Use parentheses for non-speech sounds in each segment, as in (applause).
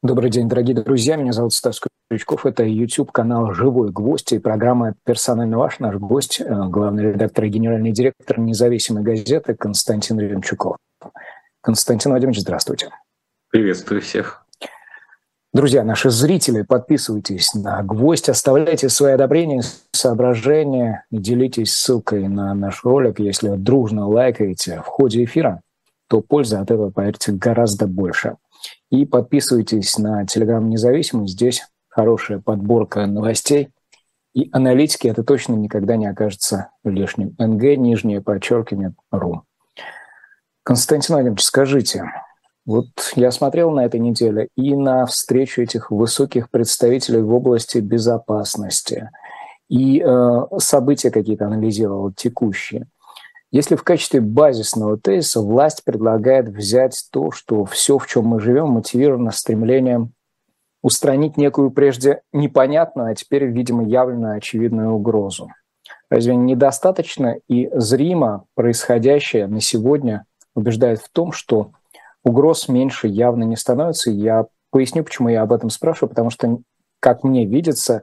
Добрый день, дорогие друзья. Меня зовут Стас Крючков. Это YouTube-канал «Живой гвоздь» и программа «Персонально ваш». Наш гость, э, главный редактор и генеральный директор независимой газеты Константин Ремчуков. Константин Владимирович, здравствуйте. Приветствую всех. Друзья, наши зрители, подписывайтесь на «Гвоздь», оставляйте свои одобрения, соображения, делитесь ссылкой на наш ролик. Если дружно лайкаете в ходе эфира, то пользы от этого, поверьте, гораздо больше – и подписывайтесь на Телеграм Независимый. Здесь хорошая подборка новостей. И аналитики это точно никогда не окажется лишним. НГ, нижнее подчеркивание, РУ. Константин Владимирович, скажите, вот я смотрел на этой неделе и на встречу этих высоких представителей в области безопасности, и э, события какие-то анализировал текущие – если в качестве базисного тезиса власть предлагает взять то, что все, в чем мы живем, мотивировано стремлением устранить некую прежде непонятную, а теперь, видимо, явно очевидную угрозу. Разве недостаточно и зримо происходящее на сегодня убеждает в том, что угроз меньше явно не становится? Я поясню, почему я об этом спрашиваю, потому что, как мне видится,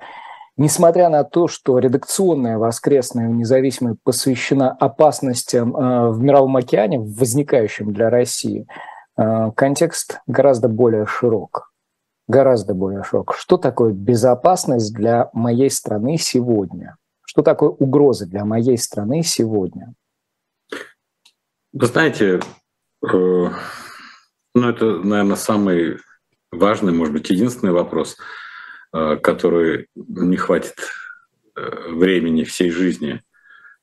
Несмотря на то, что редакционная воскресная независимая посвящена опасностям э, в Мировом океане, возникающим для России, э, контекст гораздо более широк. Гораздо более широк. Что такое безопасность для моей страны сегодня? Что такое угроза для моей страны сегодня? Вы знаете, э, ну это, наверное, самый важный, может быть, единственный вопрос – Э, который не хватит э, времени всей жизни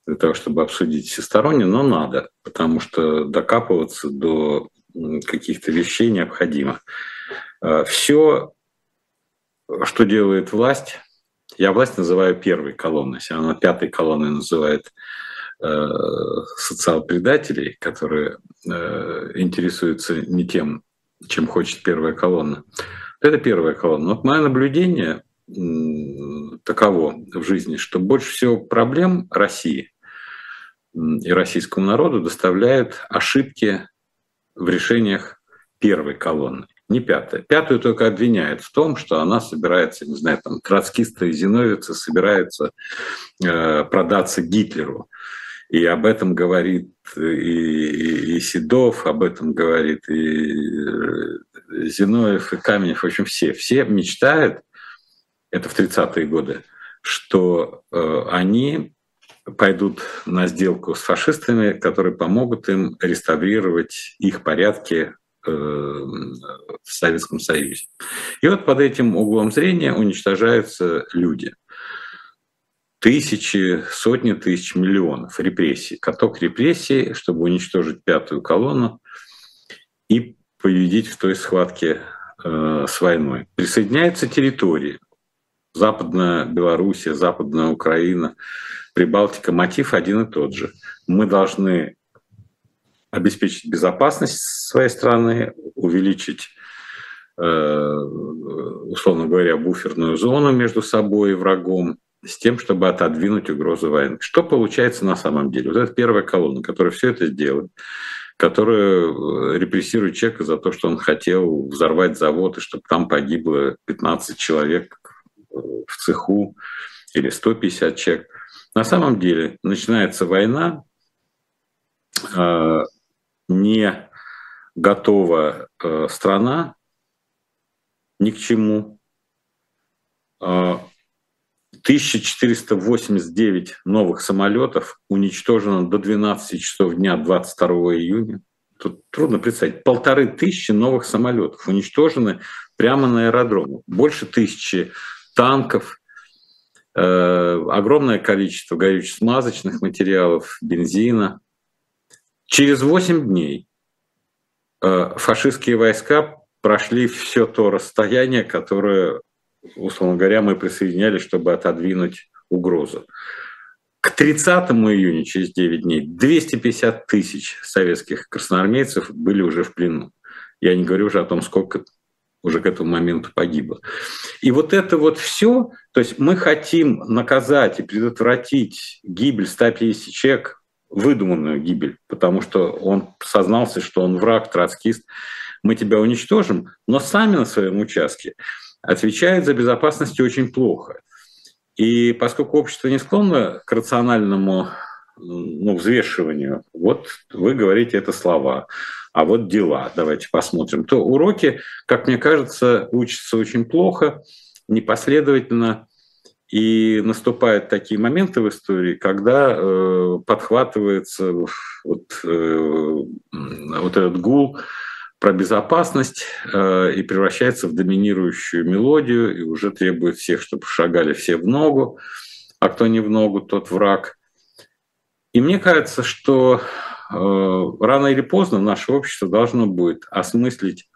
для того, чтобы обсудить всесторонне, но надо, потому что докапываться до каких-то вещей необходимо. Э, Все, что делает власть, я власть называю первой колонной, если она пятой колонной называет социал-предателей, которые интересуются не тем, чем хочет первая колонна, это первая колонна. Вот мое наблюдение таково в жизни, что больше всего проблем России и российскому народу доставляют ошибки в решениях первой колонны, не пятая. Пятую только обвиняют в том, что она собирается, не знаю, там, троцкисты и зиновицы собираются э, продаться Гитлеру. И об этом говорит и, и Седов, об этом говорит и э, Зиноев, и Каменев, в общем, все. Все мечтают, это в 30-е годы, что э, они пойдут на сделку с фашистами, которые помогут им реставрировать их порядки э, в Советском Союзе. И вот под этим углом зрения уничтожаются люди тысячи, сотни тысяч, миллионов репрессий. Каток репрессий, чтобы уничтожить пятую колонну и победить в той схватке э, с войной. Присоединяются территории. Западная Белоруссия, Западная Украина, Прибалтика. Мотив один и тот же. Мы должны обеспечить безопасность своей страны, увеличить э, условно говоря, буферную зону между собой и врагом, с тем, чтобы отодвинуть угрозу войны. Что получается на самом деле? Вот это первая колонна, которая все это сделает, которая э, репрессирует человека за то, что он хотел взорвать завод, и чтобы там погибло 15 человек э, в цеху или 150 человек. На самом деле начинается война, э, не готова страна ни к чему, 1489 новых самолетов уничтожено до 12 часов дня 22 июня. Тут трудно представить. Полторы тысячи новых самолетов уничтожены прямо на аэродроме. Больше тысячи танков, э, огромное количество горюче-смазочных материалов, бензина. Через 8 дней э, фашистские войска прошли все то расстояние, которое условно говоря, мы присоединялись, чтобы отодвинуть угрозу. К 30 июня, через 9 дней, 250 тысяч советских красноармейцев были уже в плену. Я не говорю уже о том, сколько уже к этому моменту погибло. И вот это вот все, то есть мы хотим наказать и предотвратить гибель 150 человек, выдуманную гибель, потому что он сознался, что он враг, троцкист. мы тебя уничтожим, но сами на своем участке отвечают за безопасность очень плохо. И поскольку общество не склонно к рациональному ну, взвешиванию, вот вы говорите это слова, а вот дела, давайте посмотрим, то уроки, как мне кажется, учатся очень плохо, непоследовательно, и наступают такие моменты в истории, когда э, подхватывается вот, э, вот этот гул про безопасность э, и превращается в доминирующую мелодию, и уже требует всех, чтобы шагали все в ногу, а кто не в ногу, тот враг. И мне кажется, что э, рано или поздно наше общество должно будет осмыслить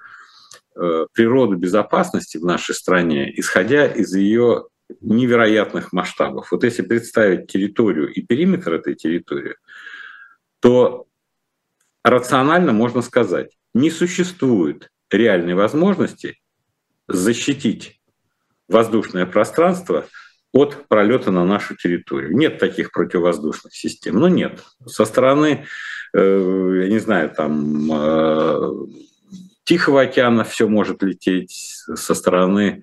э, природу безопасности в нашей стране, исходя из ее невероятных масштабов. Вот если представить территорию и периметр этой территории, то рационально можно сказать, не существует реальной возможности защитить воздушное пространство от пролета на нашу территорию. Нет таких противовоздушных систем. Ну нет. Со стороны, э, я не знаю, там э, Тихого океана все может лететь, со стороны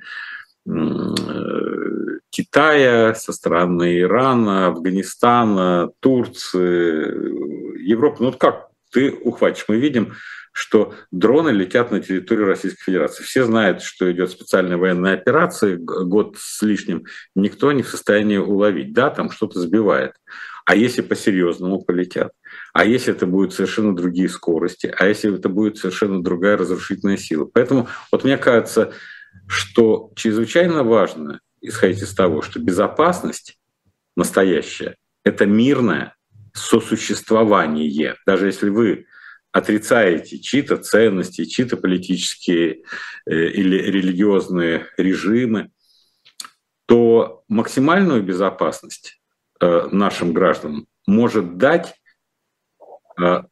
Китая, со стороны Ирана, Афганистана, Турции, Европы. Ну вот как ты ухватишь? Мы видим, что дроны летят на территорию Российской Федерации. Все знают, что идет специальная военная операция, год с лишним, никто не в состоянии уловить. Да, там что-то сбивает. А если по-серьезному полетят? А если это будут совершенно другие скорости? А если это будет совершенно другая разрушительная сила? Поэтому вот мне кажется, что чрезвычайно важно исходить из того, что безопасность настоящая — это мирное сосуществование. Даже если вы отрицаете чьи-то ценности, чьи-то политические э, или религиозные режимы, то максимальную безопасность э, нашим гражданам может дать э,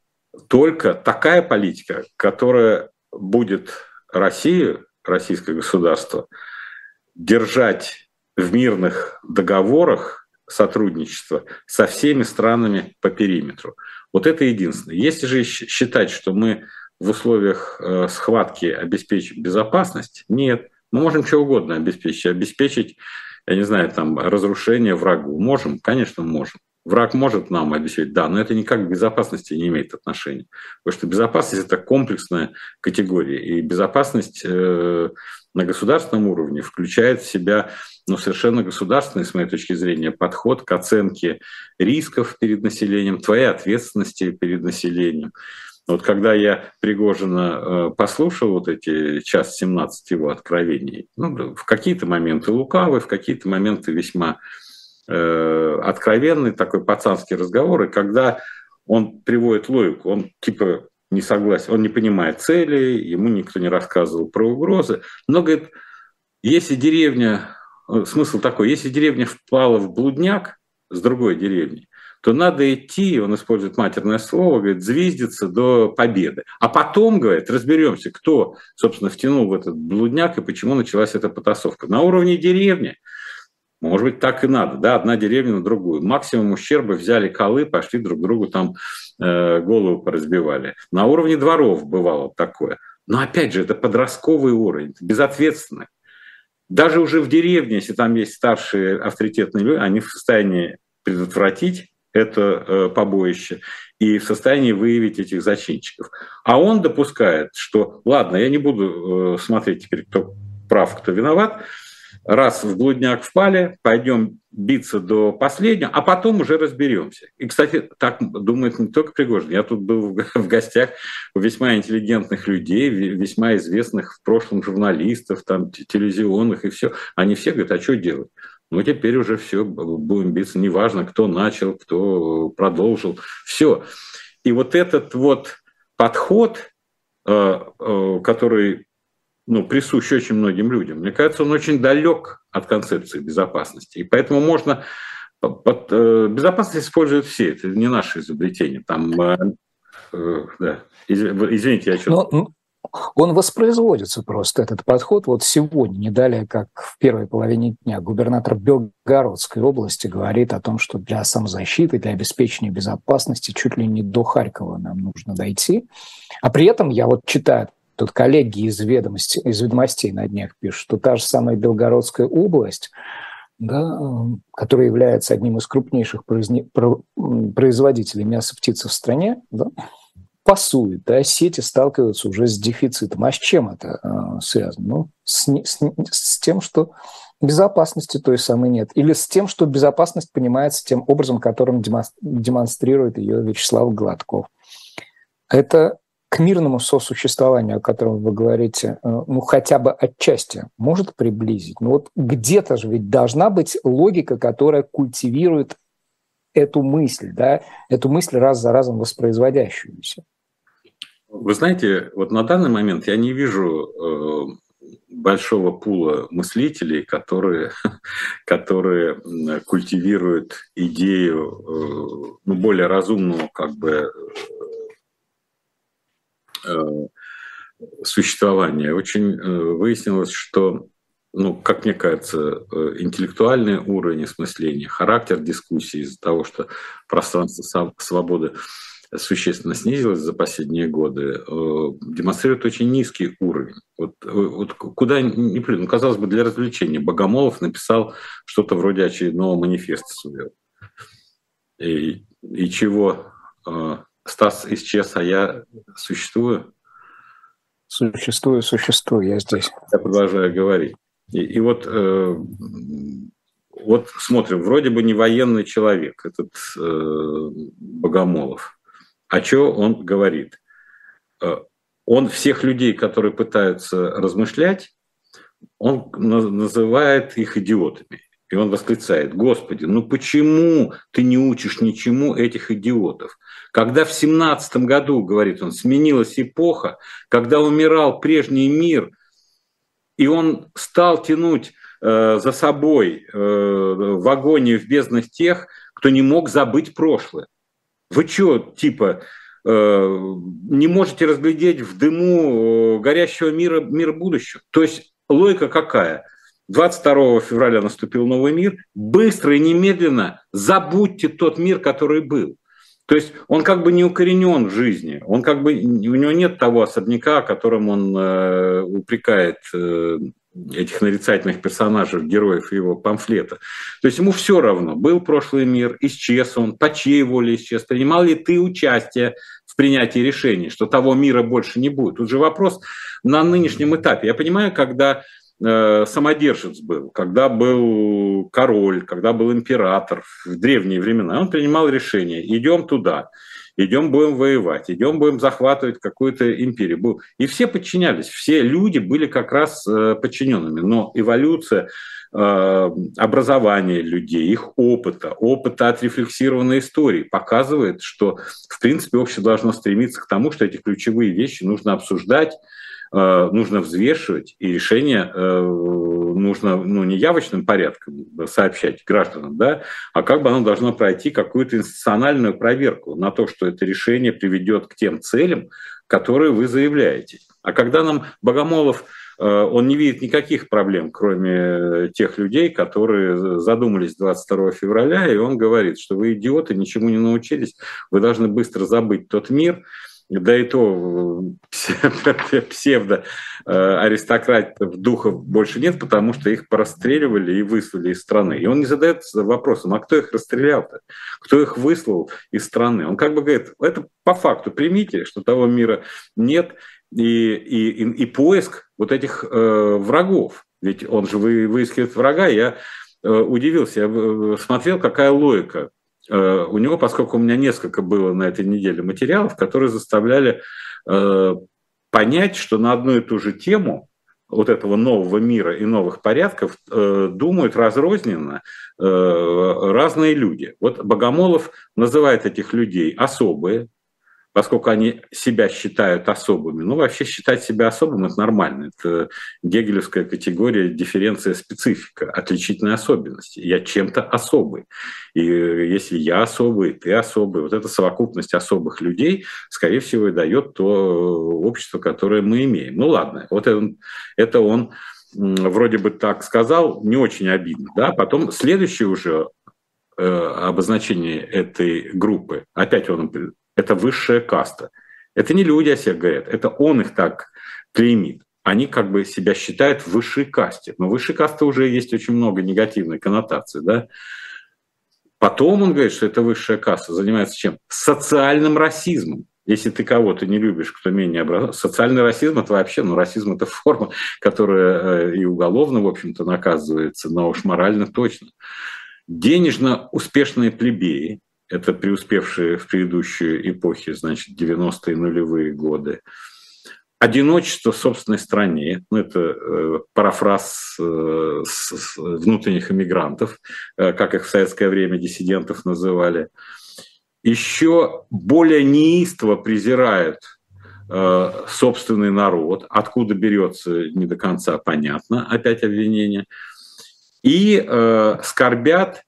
только такая политика, которая будет Россию российское государство держать в мирных договорах сотрудничества со всеми странами по периметру. Вот это единственное. Если же считать, что мы в условиях э, схватки обеспечим безопасность, нет. Мы можем что угодно обеспечить. Обеспечить, я не знаю, там, разрушение врагу. Можем? Конечно, можем. Враг может нам обеспечить, да, но это никак к безопасности не имеет отношения. Потому что безопасность – это комплексная категория. И безопасность э, на государственном уровне включает в себя ну, совершенно государственный, с моей точки зрения, подход к оценке рисков перед населением, твоей ответственности перед населением. Вот когда я Пригожина э, послушал вот эти час 17 его откровений, ну, в какие-то моменты лукавый, в какие-то моменты весьма Э, откровенный такой пацанский разговор, и когда он приводит логику, он типа не согласен, он не понимает цели, ему никто не рассказывал про угрозы, но говорит, если деревня, э, смысл такой, если деревня впала в блудняк с другой деревней, то надо идти, он использует матерное слово, говорит, звездиться до победы. А потом, говорит, разберемся, кто, собственно, втянул в этот блудняк и почему началась эта потасовка. На уровне деревни может быть, так и надо, да, одна деревня на другую. Максимум ущерба взяли колы, пошли друг другу там э, голову поразбивали. На уровне дворов бывало такое. Но опять же, это подростковый уровень, это безответственный. Даже уже в деревне, если там есть старшие авторитетные люди, они в состоянии предотвратить это э, побоище и в состоянии выявить этих зачинщиков. А он допускает, что, ладно, я не буду э, смотреть теперь, кто прав, кто виноват, раз в блудняк впали, пойдем биться до последнего, а потом уже разберемся. И, кстати, так думает не только Пригожин. Я тут был в гостях у весьма интеллигентных людей, весьма известных в прошлом журналистов, там, телевизионных и все. Они все говорят, а что делать? Ну, теперь уже все, будем биться, неважно, кто начал, кто продолжил, все. И вот этот вот подход, э, э, который ну, присущ очень многим людям. Мне кажется, он очень далек от концепции безопасности. И поэтому можно... Под, э, безопасность используют все, это не наше изобретение. Там, э, э, да. Извините, я что-то... Ну, он воспроизводится просто, этот подход. Вот сегодня, не далее, как в первой половине дня, губернатор Белгородской области говорит о том, что для самозащиты, для обеспечения безопасности чуть ли не до Харькова нам нужно дойти. А при этом я вот читаю Тут коллеги из, ведомости, из ведомостей на днях пишут, что та же самая Белгородская область, да, которая является одним из крупнейших производителей мяса птицы в стране, да, пасует, да, сети сталкиваются уже с дефицитом. А с чем это э, связано? Ну, с, с, с тем, что безопасности той самой нет. Или с тем, что безопасность понимается тем образом, которым демонстрирует ее Вячеслав Гладков. Это к мирному сосуществованию, о котором вы говорите, э, ну хотя бы отчасти может приблизить. Ну вот где-то же ведь должна быть логика, которая культивирует эту мысль, да, эту мысль раз за разом воспроизводящуюся. Вы знаете, вот на данный момент я не вижу э, большого пула мыслителей, которые, (laughs) которые культивируют идею э, ну, более разумного как бы э, существования. Очень выяснилось, что ну, как мне кажется, интеллектуальный уровень осмысления, характер дискуссии из-за того, что пространство свободы существенно снизилась за последние годы, э, демонстрирует очень низкий уровень. Вот, э, вот куда не плюнь, ну, казалось бы, для развлечения Богомолов написал что-то вроде очередного манифеста своего. И, и чего? Стас исчез, а я существую? Существую, существую, я здесь. Я продолжаю говорить. И, и вот, э, вот смотрим, вроде бы не военный человек, этот э, Богомолов. А что он говорит? Э, он всех людей, которые пытаются размышлять, он называет их идиотами. И он восклицает, Господи, ну почему ты не учишь ничему этих идиотов? Когда в семнадцатом году, говорит он, сменилась эпоха, когда умирал прежний мир, и он стал тянуть э, за собой э, в агонию в безднах тех, кто не мог забыть прошлое. Вы что, типа, э, не можете разглядеть в дыму э, горящего мира, мира будущего? То есть логика какая? 22 февраля наступил новый мир. Быстро и немедленно забудьте тот мир, который был. То есть он как бы не укоренен в жизни, он как бы у него нет того особняка, которым он э, упрекает э, этих нарицательных персонажей, героев его памфлета. То есть ему все равно, был прошлый мир, исчез он, по чьей воле исчез, принимал ли ты участие в принятии решений, что того мира больше не будет. Тут же вопрос на нынешнем этапе. Я понимаю, когда самодержец был, когда был король, когда был император в древние времена, он принимал решение, идем туда идем будем воевать, идем будем захватывать какую-то империю. И все подчинялись, все люди были как раз э, подчиненными. Но эволюция э, образования людей, их опыта, опыта отрефлексированной истории показывает, что, в принципе, общество должно стремиться к тому, что эти ключевые вещи нужно обсуждать, Э, нужно взвешивать, и решение э, нужно ну, не явочным порядком сообщать гражданам, да, а как бы оно должно пройти какую-то институциональную проверку на то, что это решение приведет к тем целям, которые вы заявляете. А когда нам Богомолов э, он не видит никаких проблем, кроме тех людей, которые задумались 22 февраля, и он говорит, что вы идиоты, ничему не научились, вы должны быстро забыть тот мир, да и то э, (laughs) псевдо э, духов больше нет, потому что их простреливали и выслали из страны. И он не задает вопросом, а кто их расстрелял-то? Кто их выслал из страны? Он как бы говорит, это по факту примите, что того мира нет, и, и, и, и поиск вот этих э, врагов. Ведь он же вы, выискивает врага. Я э, удивился, я смотрел, какая логика у него, поскольку у меня несколько было на этой неделе материалов, которые заставляли э, понять, что на одну и ту же тему вот этого нового мира и новых порядков э, думают разрозненно разные люди. Вот Богомолов называет этих людей особые, поскольку они себя считают особыми. Ну, вообще считать себя особым – это нормально. Это гегелевская категория дифференция специфика, отличительной особенности. Я чем-то особый. И если я особый, ты особый, вот эта совокупность особых людей, скорее всего, и дает то общество, которое мы имеем. Ну, ладно, вот это, это он вроде бы так сказал, не очень обидно. Да? Потом следующее уже э, обозначение этой группы, опять он это высшая каста. Это не люди о себе говорят, это он их так клеймит, они как бы себя считают в высшей касте. Но высшей касте уже есть очень много негативной коннотации, да. Потом он говорит, что это высшая касса занимается чем? Социальным расизмом. Если ты кого-то не любишь, кто менее образован, социальный расизм это вообще, ну, расизм это форма, которая э, и уголовно, в общем-то, наказывается, но уж морально точно. Денежно успешные плебеи, это преуспевшие в предыдущие эпохи, значит, 90-е нулевые годы, одиночество в собственной стране, ну это э, парафраз э, с, с внутренних иммигрантов, э, как их в советское время диссидентов называли, еще более неистово презирают э, собственный народ, откуда берется не до конца понятно, опять обвинение, и э, скорбят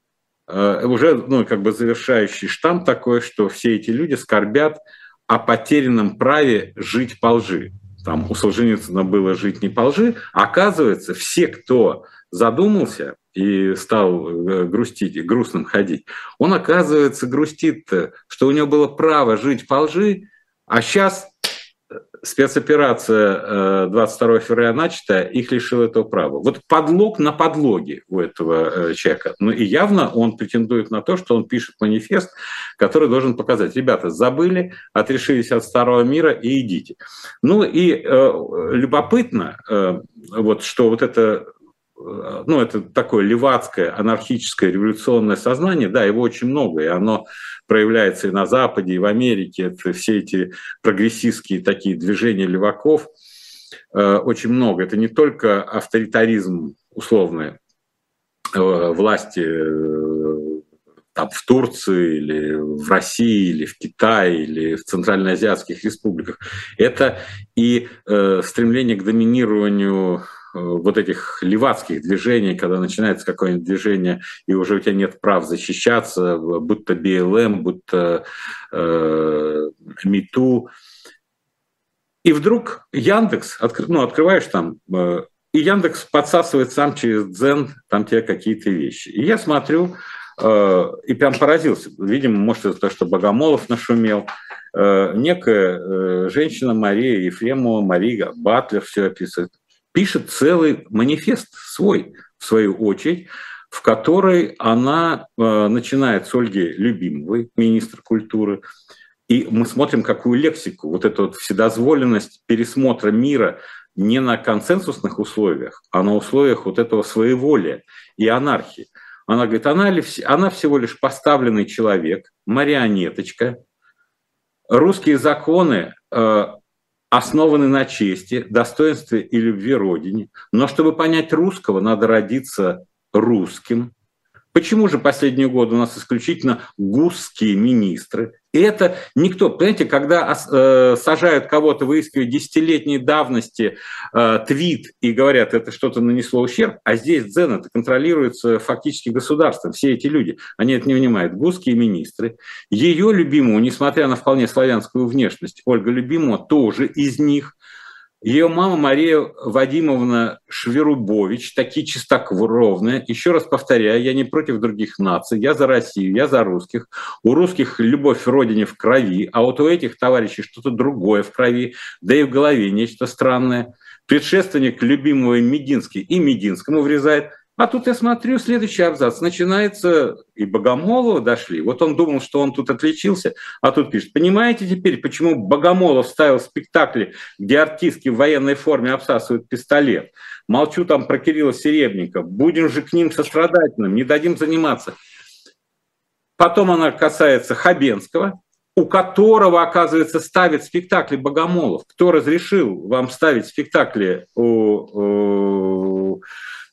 уже ну, как бы завершающий штамп такой, что все эти люди скорбят о потерянном праве жить по лжи. Там у Солженицына было жить не по лжи. Оказывается, все, кто задумался и стал э, грустить, грустным ходить, он, оказывается, грустит, что у него было право жить по лжи, а сейчас спецоперация 22 э, февраля начатая, их лишил этого права. Вот подлог на подлоге у этого э, человека. Ну и явно он претендует на то, что он пишет манифест, который должен показать, ребята, забыли, отрешились от старого мира и идите. Ну и э, любопытно, э, вот, что вот это ну, это такое левацкое, анархическое, революционное сознание, да, его очень много, и оно проявляется и на Западе, и в Америке, это все эти прогрессистские такие движения леваков, э, очень много. Это не только авторитаризм условный э, власти там, в Турции или в России или в Китае или в центральноазиатских республиках. Это и э, стремление к доминированию Э, вот этих левацких движений, когда начинается какое-нибудь движение, и уже у тебя нет прав защищаться, будто БЛМ, будто э, МИТУ. И вдруг Яндекс, ну, открываешь там, э, и Яндекс подсасывает сам через Дзен там тебе какие-то вещи. И я смотрю, э, и прям поразился. Видимо, может, это то, что Богомолов нашумел. Э, некая э, женщина Мария Ефремова, Мария Батлер все описывает пишет целый манифест свой, в свою очередь, в которой она э, начинает с Ольги Любимовой, министра культуры, и мы смотрим, какую лексику, вот эту вот вседозволенность пересмотра мира не на консенсусных условиях, а на условиях вот этого своеволия и анархии. Она говорит, она, она всего лишь поставленный человек, марионеточка. Русские законы э, основаны на чести, достоинстве и любви Родине. Но чтобы понять русского, надо родиться русским. Почему же последние годы у нас исключительно гусские министры? И это никто, понимаете, когда э, сажают кого-то, выискивают десятилетней давности э, твит и говорят, это что-то нанесло ущерб, а здесь Дзен это контролируется фактически государством. Все эти люди, они это не понимают. Гусские министры. Ее любимую, несмотря на вполне славянскую внешность, Ольга Любимова тоже из них – ее мама Мария Вадимовна Шверубович, такие чистокровные. Еще раз повторяю, я не против других наций, я за Россию, я за русских. У русских любовь к родине в крови, а вот у этих товарищей что-то другое в крови, да и в голове нечто странное. Предшественник любимого Мединский и Мединскому врезает – а тут я смотрю, следующий абзац начинается, и Богомолова дошли. Вот он думал, что он тут отличился, а тут пишет, понимаете теперь, почему Богомолов ставил спектакли, где артистки в военной форме обсасывают пистолет? Молчу там про Кирилла Серебника. Будем же к ним сострадательным, не дадим заниматься. Потом она касается Хабенского, у которого, оказывается, ставит спектакли Богомолов. Кто разрешил вам ставить спектакли у, у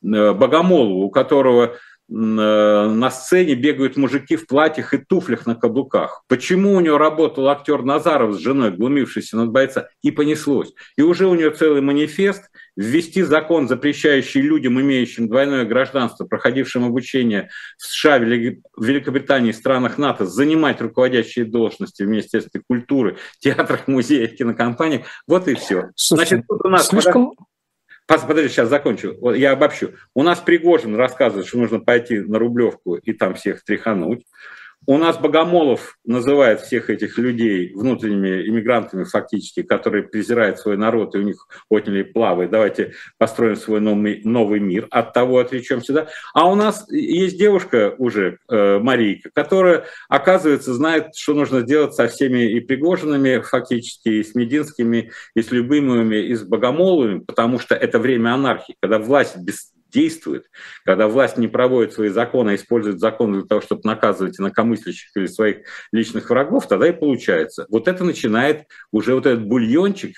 Э, Богомолову, у которого э, на сцене бегают мужики в платьях и туфлях на каблуках. Почему у него работал актер Назаров с женой, глумившийся над бойца, и понеслось. И уже у него целый манифест ввести закон, запрещающий людям, имеющим двойное гражданство, проходившим обучение в США, Великобритании и странах НАТО, занимать руководящие должности в Министерстве культуры, театрах, музеях, кинокомпаниях. Вот и все. Слушайте, Значит, тут у нас слишком, Подожди, сейчас закончу. Я обобщу. У нас Пригожин рассказывает, что нужно пойти на Рублевку и там всех тряхануть. У нас Богомолов называет всех этих людей внутренними иммигрантами фактически, которые презирают свой народ, и у них отняли плавы. Давайте построим свой новый, новый мир, от того отречемся. Да? А у нас есть девушка уже, э, Марийка, которая, оказывается, знает, что нужно делать со всеми и Пригожинами фактически, и с Мединскими, и с любимыми, и с Богомоловыми, потому что это время анархии, когда власть без действует, когда власть не проводит свои законы, а использует законы для того, чтобы наказывать инакомыслящих или своих личных врагов, тогда и получается. Вот это начинает уже вот этот бульончик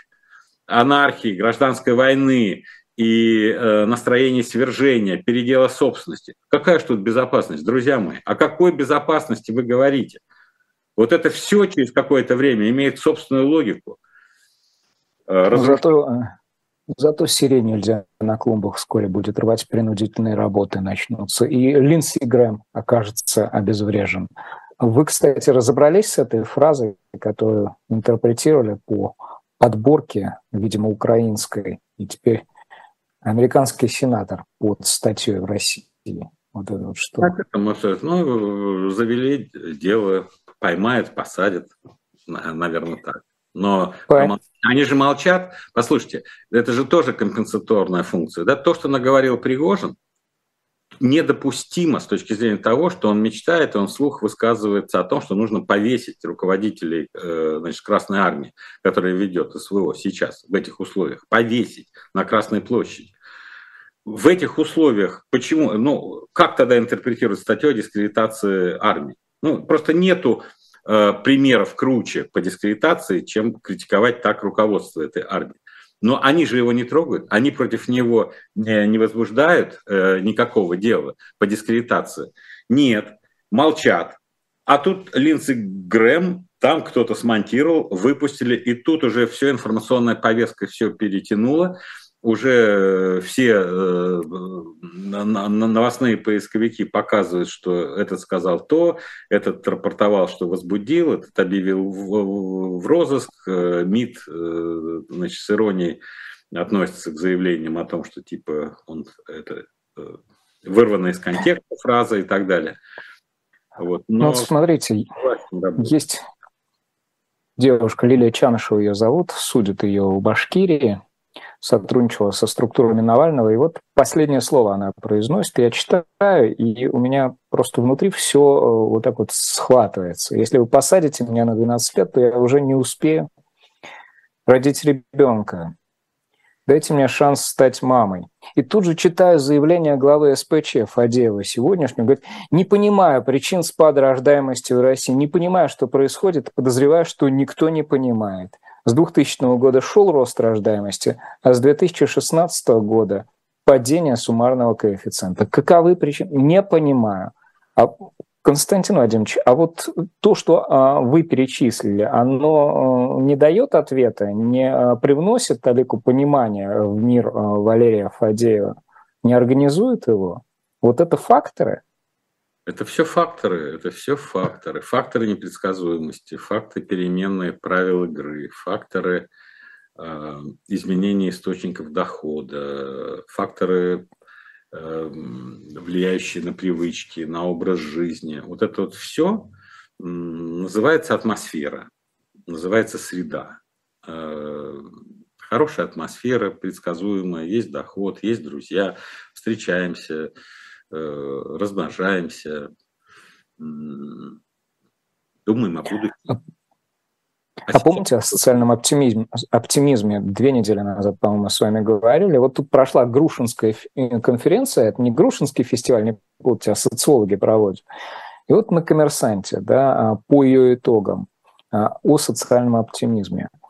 анархии, гражданской войны и э, настроение свержения, передела собственности. Какая же тут безопасность, друзья мои? О какой безопасности вы говорите? Вот это все через какое-то время имеет собственную логику. Э, Разруш... Зато э, Зато сирень нельзя на клумбах вскоре будет рвать, принудительные работы начнутся. И Линдси Грэм окажется обезврежен. Вы, кстати, разобрались с этой фразой, которую интерпретировали по подборке, видимо, украинской, и теперь американский сенатор под статьей в России. Вот это вот что. Как это может? Ну, завели дело, поймают, посадят, наверное, так. Но Понятно. они же молчат. Послушайте, это же тоже компенсаторная функция. Да? То, что наговорил Пригожин, недопустимо с точки зрения того, что он мечтает, и он вслух высказывается о том, что нужно повесить руководителей э, значит, Красной Армии, которая ведет СВО сейчас, в этих условиях, повесить на Красной площади. В этих условиях почему, ну, как тогда интерпретировать статью о дискредитации армии? Ну, просто нету Э, примеров круче по дискредитации, чем критиковать так руководство этой армии. Но они же его не трогают, они против него не, возбуждают э, никакого дела по дискредитации. Нет, молчат. А тут Линдси Грэм, там кто-то смонтировал, выпустили, и тут уже все информационная повестка все перетянула уже все э, новостные поисковики показывают, что этот сказал то, этот рапортовал, что возбудил, этот объявил в розыск, э, МИД э, значит, с иронией относится к заявлениям о том, что типа он это вырвана из контекста фраза и так далее. Вот. Но... Ну, смотрите, есть девушка Лилия Чанышева ее зовут, судят ее в Башкирии, сотрудничала со структурами Навального. И вот последнее слово она произносит, я читаю, и у меня просто внутри все э, вот так вот схватывается. Если вы посадите меня на 12 лет, то я уже не успею родить ребенка. Дайте мне шанс стать мамой. И тут же читаю заявление главы СПЧ Фадеева сегодняшнего. Говорит, не понимаю причин спада рождаемости в России, не понимаю, что происходит, подозреваю, что никто не понимает. С 2000 года шел рост рождаемости, а с 2016 года падение суммарного коэффициента. Каковы причины? Не понимаю. А, Константин Владимирович, а вот то, что а, вы перечислили, оно а, не дает ответа, не а, привносит талику понимания в мир а, Валерия Фадеева, не организует его? Вот это факторы – это все факторы, это все факторы. Факторы непредсказуемости, факторы переменные правил игры, факторы э, изменения источников дохода, факторы, э, влияющие на привычки, на образ жизни. Вот это вот все э, называется атмосфера, называется среда. Э, хорошая атмосфера, предсказуемая, есть доход, есть друзья, встречаемся, размножаемся, думаем о будущем. А, а помните о социальном оптимизме, оптимизме? Две недели назад, по-моему, мы с вами говорили. Вот тут прошла Грушинская э, конференция. Это не Грушинский фестиваль, не путайте, а социологи проводят. И вот на «Коммерсанте», да, а, по ее итогам, а, о социальном оптимизме –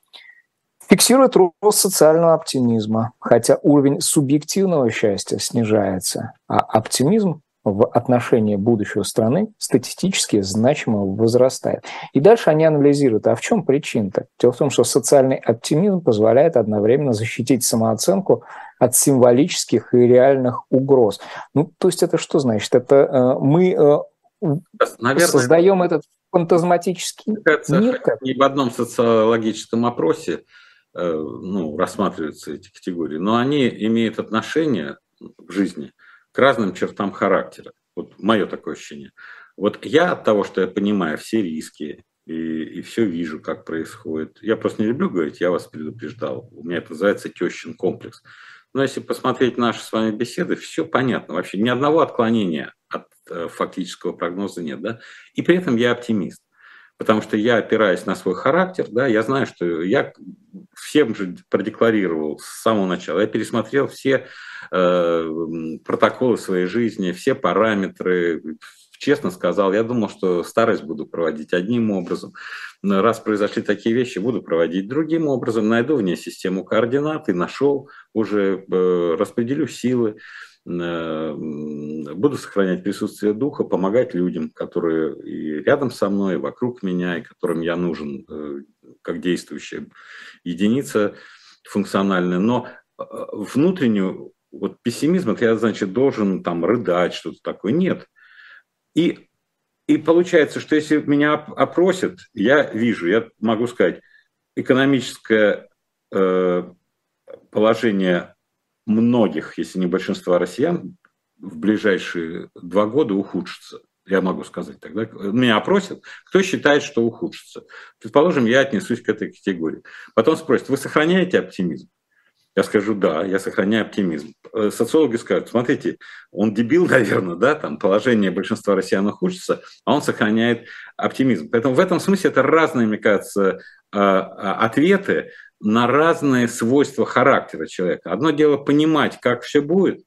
фиксирует рост социального оптимизма, хотя уровень субъективного счастья снижается, а оптимизм в отношении будущего страны статистически значимо возрастает. И дальше они анализируют, а в чем причина-то? Дело в том, что социальный оптимизм позволяет одновременно защитить самооценку от символических и реальных угроз. Ну, то есть это что значит? Это э, мы э, Наверное, создаем этот фантазматический мир? Не в одном социологическом опросе ну, рассматриваются эти категории, но они имеют отношение в жизни к разным чертам характера. Вот мое такое ощущение. Вот я от того, что я понимаю все риски и, и все вижу, как происходит. Я просто не люблю говорить, я вас предупреждал. У меня это называется тещин комплекс. Но если посмотреть наши с вами беседы, все понятно. Вообще ни одного отклонения от э, фактического прогноза нет. Да? И при этом я оптимист. Потому что я опираюсь на свой характер, да, я знаю, что я всем же продекларировал с самого начала. Я пересмотрел все э, протоколы своей жизни, все параметры, честно сказал, я думал, что старость буду проводить одним образом. Но раз произошли такие вещи, буду проводить другим образом. Найду в ней систему координат и нашел, уже э, распределю силы буду сохранять присутствие духа, помогать людям, которые и рядом со мной, и вокруг меня, и которым я нужен э, как действующая единица функциональная. Но внутреннюю вот пессимизм, это я, значит, должен там рыдать, что-то такое. Нет. И, и получается, что если меня опросят, я вижу, я могу сказать, экономическое э, положение многих, если не большинства россиян, в ближайшие два года ухудшится. Я могу сказать тогда. Меня опросят, кто считает, что ухудшится. Предположим, я отнесусь к этой категории. Потом спросят, вы сохраняете оптимизм? Я скажу, да, я сохраняю оптимизм. Э, социологи скажут, смотрите, он дебил, (laughs) наверное, да, там положение большинства россиян ухудшится, а он сохраняет оптимизм. Поэтому в этом смысле это разные, мне кажется, а, а, ответы на разные свойства характера человека. Одно дело понимать, как все будет,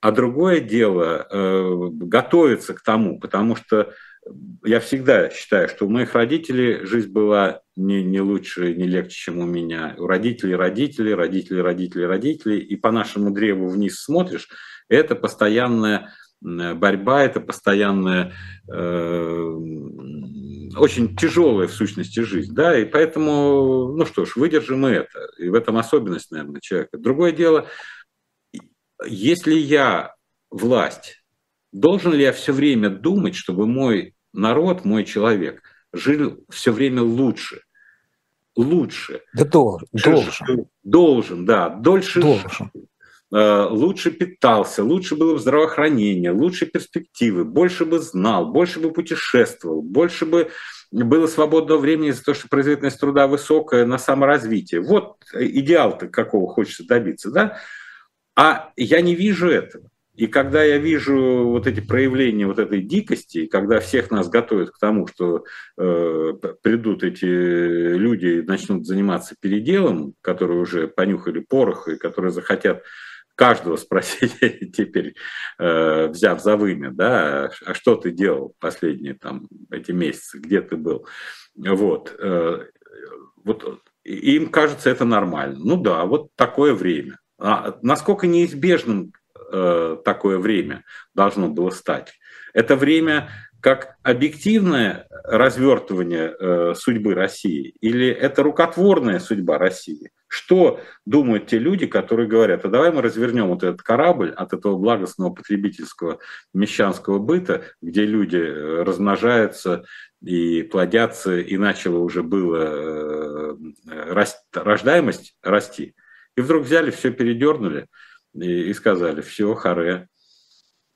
а другое дело э, готовиться к тому, потому что я всегда считаю, что у моих родителей жизнь была не, не лучше, не легче, чем у меня. У родителей родители, родители, родители, родители. И по нашему древу вниз смотришь, это постоянная борьба, это постоянная, э, очень тяжелая в сущности жизнь. Да? И поэтому, ну что ж, выдержим и это. И в этом особенность, наверное, человека. Другое дело, если я власть, Должен ли я все время думать, чтобы мой народ, мой человек жил все время лучше? Лучше. Да должен. Должен, должен да. Дольше должен. Э, лучше питался, лучше было бы здравоохранение, лучше перспективы, больше бы знал, больше бы путешествовал, больше бы было свободного времени за то, что производительность труда высокая на саморазвитие. Вот идеал-то какого хочется добиться, да? А я не вижу этого. И когда я вижу вот эти проявления вот этой дикости, когда всех нас готовят к тому, что э, придут эти люди и начнут заниматься переделом, которые уже понюхали порох и которые захотят каждого спросить (laughs) теперь, э, взяв за вымя, да, а что ты делал последние там эти месяцы, где ты был, вот, э, вот им кажется это нормально. Ну да, вот такое время. А насколько неизбежным Э, такое время должно было стать. Это время как объективное развертывание судьбы России или это рукотворная судьба России? Что думают те люди, которые говорят, а давай мы развернем вот этот корабль от этого благостного потребительского мещанского быта, где люди э, размножаются и плодятся, и начало уже было рождаемость расти. И вдруг взяли, все передернули, и, и сказали, все, харе.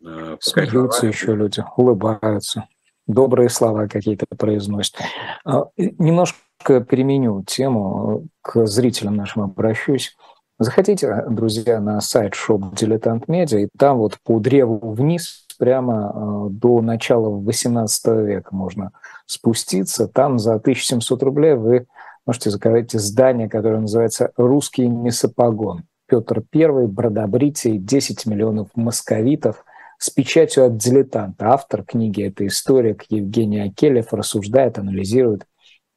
Э, Смеются еще люди, улыбаются, добрые слова какие-то произносят. А, немножко переменю тему, к зрителям нашим обращусь. Заходите, друзья, на сайт Shop Dilettant Media, и там вот по древу вниз прямо э, до начала 18 века можно спуститься. Там за 1700 рублей вы можете заказать издание, которое называется «Русский месопогон». Петр I, Бродобритий, 10 миллионов московитов с печатью от дилетанта. Автор книги «Это историк» Евгений Акелев рассуждает, анализирует,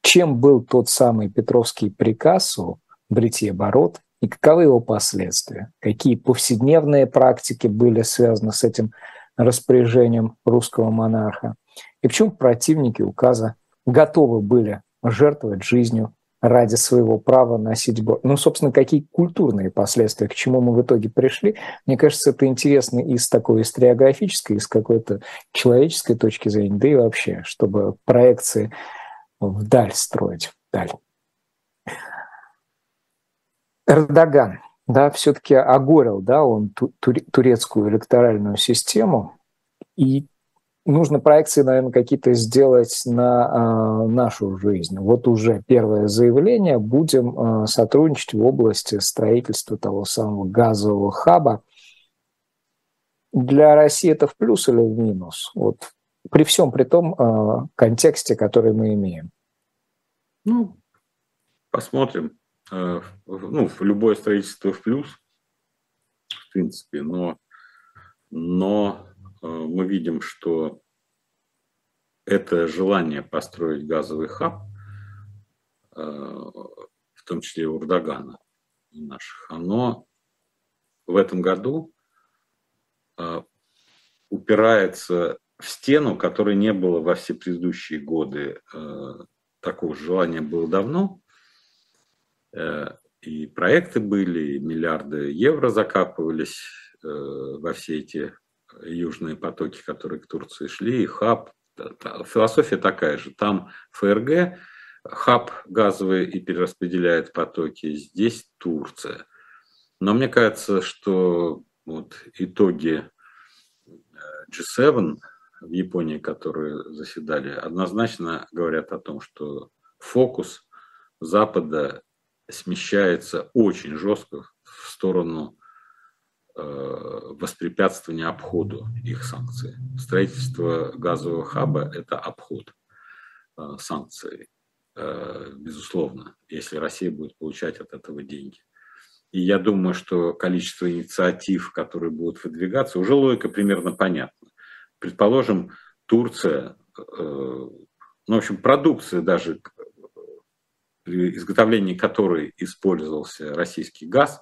чем был тот самый Петровский приказ о бритье бород и каковы его последствия, какие повседневные практики были связаны с этим распоряжением русского монарха, и почему противники указа готовы были жертвовать жизнью ради своего права носить бород. Ну, собственно, какие культурные последствия, к чему мы в итоге пришли. Мне кажется, это интересно и с такой историографической, и с какой-то человеческой точки зрения, да и вообще, чтобы проекции вдаль строить, вдаль. Эрдоган, да, все-таки огорил, да, он турецкую электоральную систему, и нужно проекции, наверное, какие-то сделать на э, нашу жизнь. Вот уже первое заявление. Будем э, сотрудничать в области строительства того самого газового хаба. Для России это в плюс или в минус? Вот при всем при том э, контексте, который мы имеем. Ну, посмотрим. Э, ну, любое строительство в плюс, в принципе, но, но мы видим, что это желание построить газовый хаб, э, в том числе и у Урдагана наших, оно в этом году упирается в стену, которой не было во все предыдущие годы. Такого желания было давно, Э, и проекты были, и миллиарды евро закапывались э, во все эти южные потоки, которые к Турции шли, и хаб. Философия такая же. Там ФРГ, хаб газовый и перераспределяет потоки. Здесь Турция. Но мне кажется, что вот итоги э, G7 в Японии, которые заседали, однозначно говорят о том, что фокус Запада смещается очень жестко в сторону э, воспрепятствования обходу их санкций. Строительство газового хаба – это обход э, санкций, э, безусловно, если Россия будет получать от этого деньги. И я думаю, что количество инициатив, которые будут выдвигаться, уже логика примерно понятна. Предположим, Турция, ну, в общем, продукция даже при изготовлении которой использовался российский газ,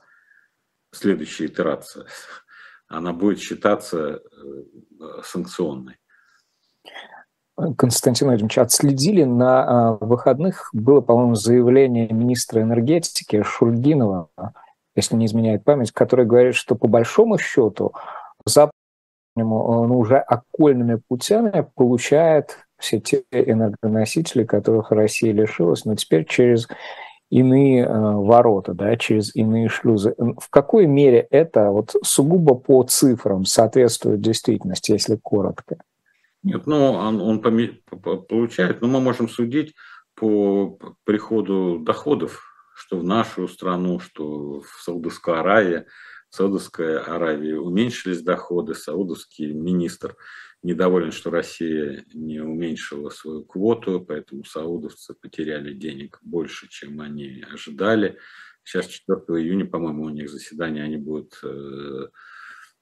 следующая итерация, она будет считаться э, санкционной. Константин Владимирович, отследили на а, выходных, было, по-моему, заявление министра энергетики Шульгинова, если не изменяет память, который говорит, что по большому счету Запад ну, уже окольными путями получает все те энергоносители, которых Россия лишилась, но теперь через иные э, ворота, да, через иные шлюзы. В какой мере это вот сугубо по цифрам соответствует действительности, если коротко? Нет, ну он, он получает, но мы можем судить по приходу доходов, что в нашу страну, что в Саудовской Аравии, в Саудовской Аравии уменьшились доходы, саудовский министр недоволен, что Россия не уменьшила свою квоту, поэтому саудовцы потеряли денег больше, чем они ожидали. Сейчас 4 июня, по-моему, у них заседание, они будут э,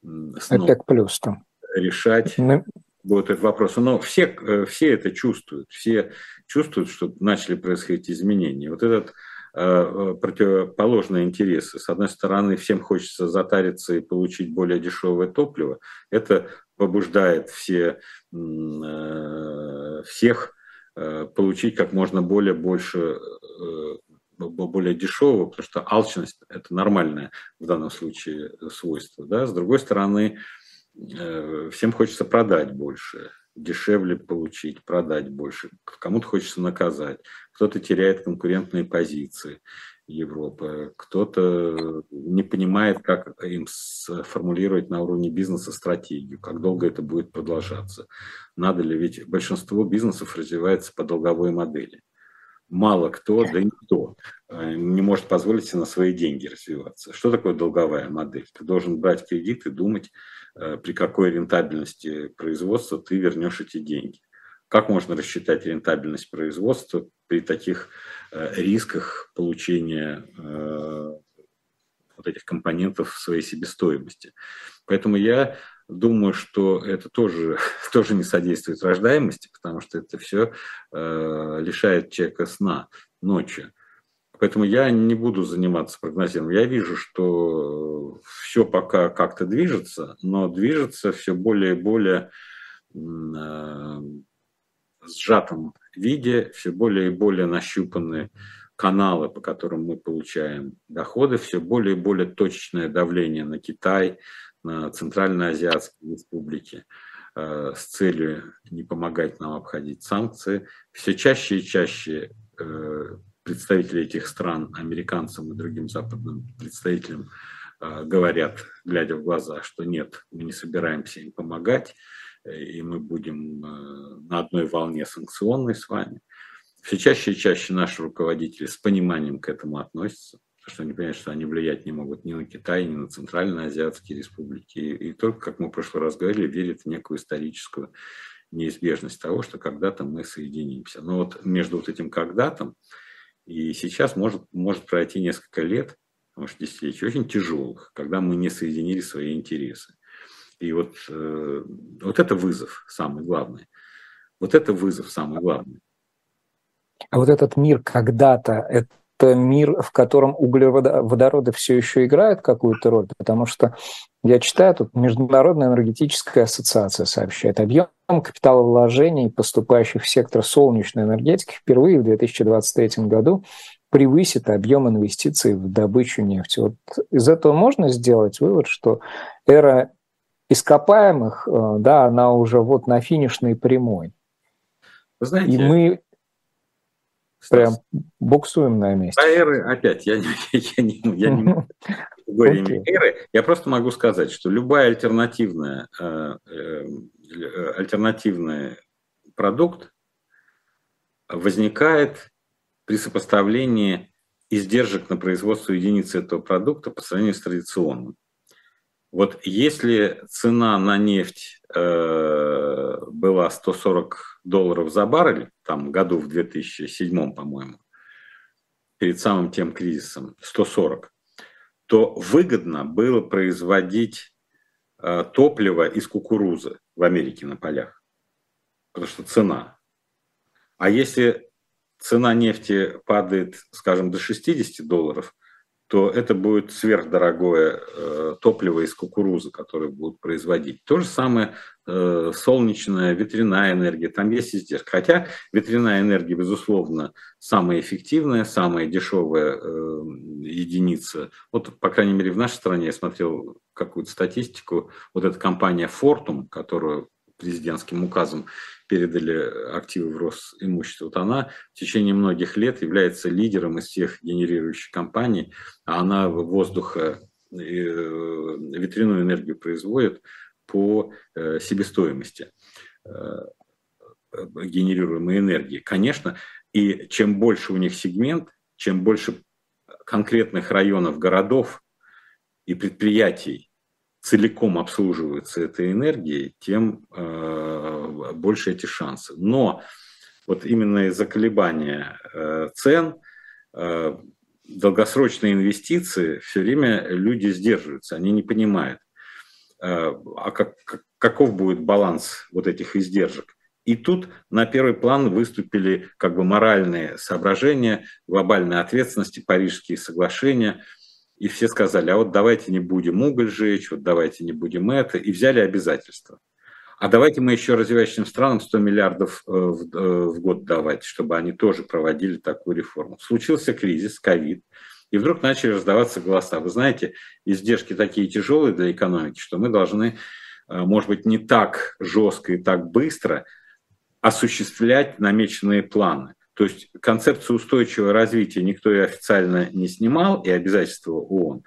снова плюс там. решать Мы... будут этот вопрос. Но все, э, все это чувствуют, все чувствуют, что начали происходить изменения. Вот этот противоположные интересы. С одной стороны, всем хочется затариться и получить более дешевое топливо. Это побуждает все, э, всех э, получить как можно более больше э, более дешевого, потому что алчность – это нормальное в данном случае свойство. Да? С другой стороны, всем хочется продать больше, дешевле получить, продать больше. Кому-то хочется наказать, кто-то теряет конкурентные позиции. Европы, кто-то не понимает, как им сформулировать на уровне бизнеса стратегию, как долго это будет продолжаться. Надо ли, ведь большинство бизнесов развивается по долговой модели. Мало кто, да никто э, не может позволить себе на свои деньги развиваться. Что такое долговая модель? Ты должен брать кредит и думать, при какой рентабельности производства ты вернешь эти деньги. Как можно рассчитать рентабельность производства при таких э, рисках получения э, вот этих компонентов в своей себестоимости? Поэтому я думаю, что это тоже, (laughs) тоже не содействует рождаемости, потому что это все э, лишает человека сна ночью. Поэтому я не буду заниматься прогнозированием. Я вижу, что все пока как-то движется, но движется все более и более сжатом виде, все более и более нащупаны каналы, по которым мы получаем доходы, все более и более точечное давление на Китай, на Центральноазиатские республики э, с целью не помогать нам обходить санкции. Все чаще и чаще э, представители этих стран, американцам и другим западным представителям, э, говорят, глядя в глаза, что нет, мы не собираемся им помогать, и мы будем на одной волне санкционной с вами. Все чаще и чаще наши руководители с пониманием к этому относятся что они понимают, что они влиять не могут ни на Китай, ни на Центральноазиатские республики. И только, как мы в прошлый раз говорили, верят в некую историческую неизбежность того, что когда-то мы соединимся. Но вот между вот этим когда-то и сейчас может, может пройти несколько лет, может десятилетий, очень тяжелых, когда мы не соединили свои интересы. И вот, э, вот это вызов самый главный. Вот это вызов самый главный. А вот этот мир когда-то, это мир, в котором углеводороды все еще играют какую-то роль, потому что я читаю, тут Международная энергетическая ассоциация сообщает, объем капиталовложений, поступающих в сектор солнечной энергетики, впервые в 2023 году превысит объем инвестиций в добычу нефти. Вот из этого можно сделать вывод, что эра ископаемых, э, да, она уже вот на финишной прямой. Вы знаете, и мы Прям буксуем на месте. А эры, опять, я, я, (laughs) я не, я не могу (laughs) категориями okay. эры. Я просто могу сказать, что любая альтернативная, э, э, альтернативный продукт возникает при сопоставлении издержек на производство единицы этого продукта по сравнению с традиционным. Вот если цена на нефть э, была 140 долларов за баррель, там году в 2007, по-моему, перед самым тем кризисом, 140, то выгодно было производить э, топливо из кукурузы в Америке на полях, потому что цена. А если цена нефти падает, скажем, до 60 долларов – то это будет сверхдорогое э, топливо из кукурузы, которое будут производить. То же самое э, солнечная, ветряная энергия, там есть издержки. Хотя ветряная энергия, безусловно, самая эффективная, самая дешевая э, единица. Вот, по крайней мере, в нашей стране я смотрел какую-то статистику, вот эта компания Fortum, которую президентским указом передали активы в Росимущество, вот она в течение многих лет является лидером из всех генерирующих компаний, а она воздуха э, ветряную энергию производит по э, себестоимости э, генерируемой энергии. Конечно, и чем больше у них сегмент, чем больше конкретных районов, городов и предприятий целиком обслуживаются этой энергией, тем э, больше эти шансы. Но вот именно из-за колебания э, цен э, долгосрочные инвестиции все время люди сдерживаются, они не понимают, э, а как, как, каков будет баланс вот этих издержек. И тут на первый план выступили как бы моральные соображения, глобальной ответственности, парижские соглашения – и все сказали, а вот давайте не будем уголь жечь, вот давайте не будем это, и взяли обязательства. А давайте мы еще развивающим странам 100 миллиардов э, в, э, в год давать, чтобы они тоже проводили такую реформу. Случился кризис, ковид, и вдруг начали раздаваться голоса. Вы знаете, издержки такие тяжелые для экономики, что мы должны, э, может быть, не так жестко и так быстро осуществлять намеченные планы. То есть концепцию устойчивого развития никто и официально не снимал, и обязательства ООН.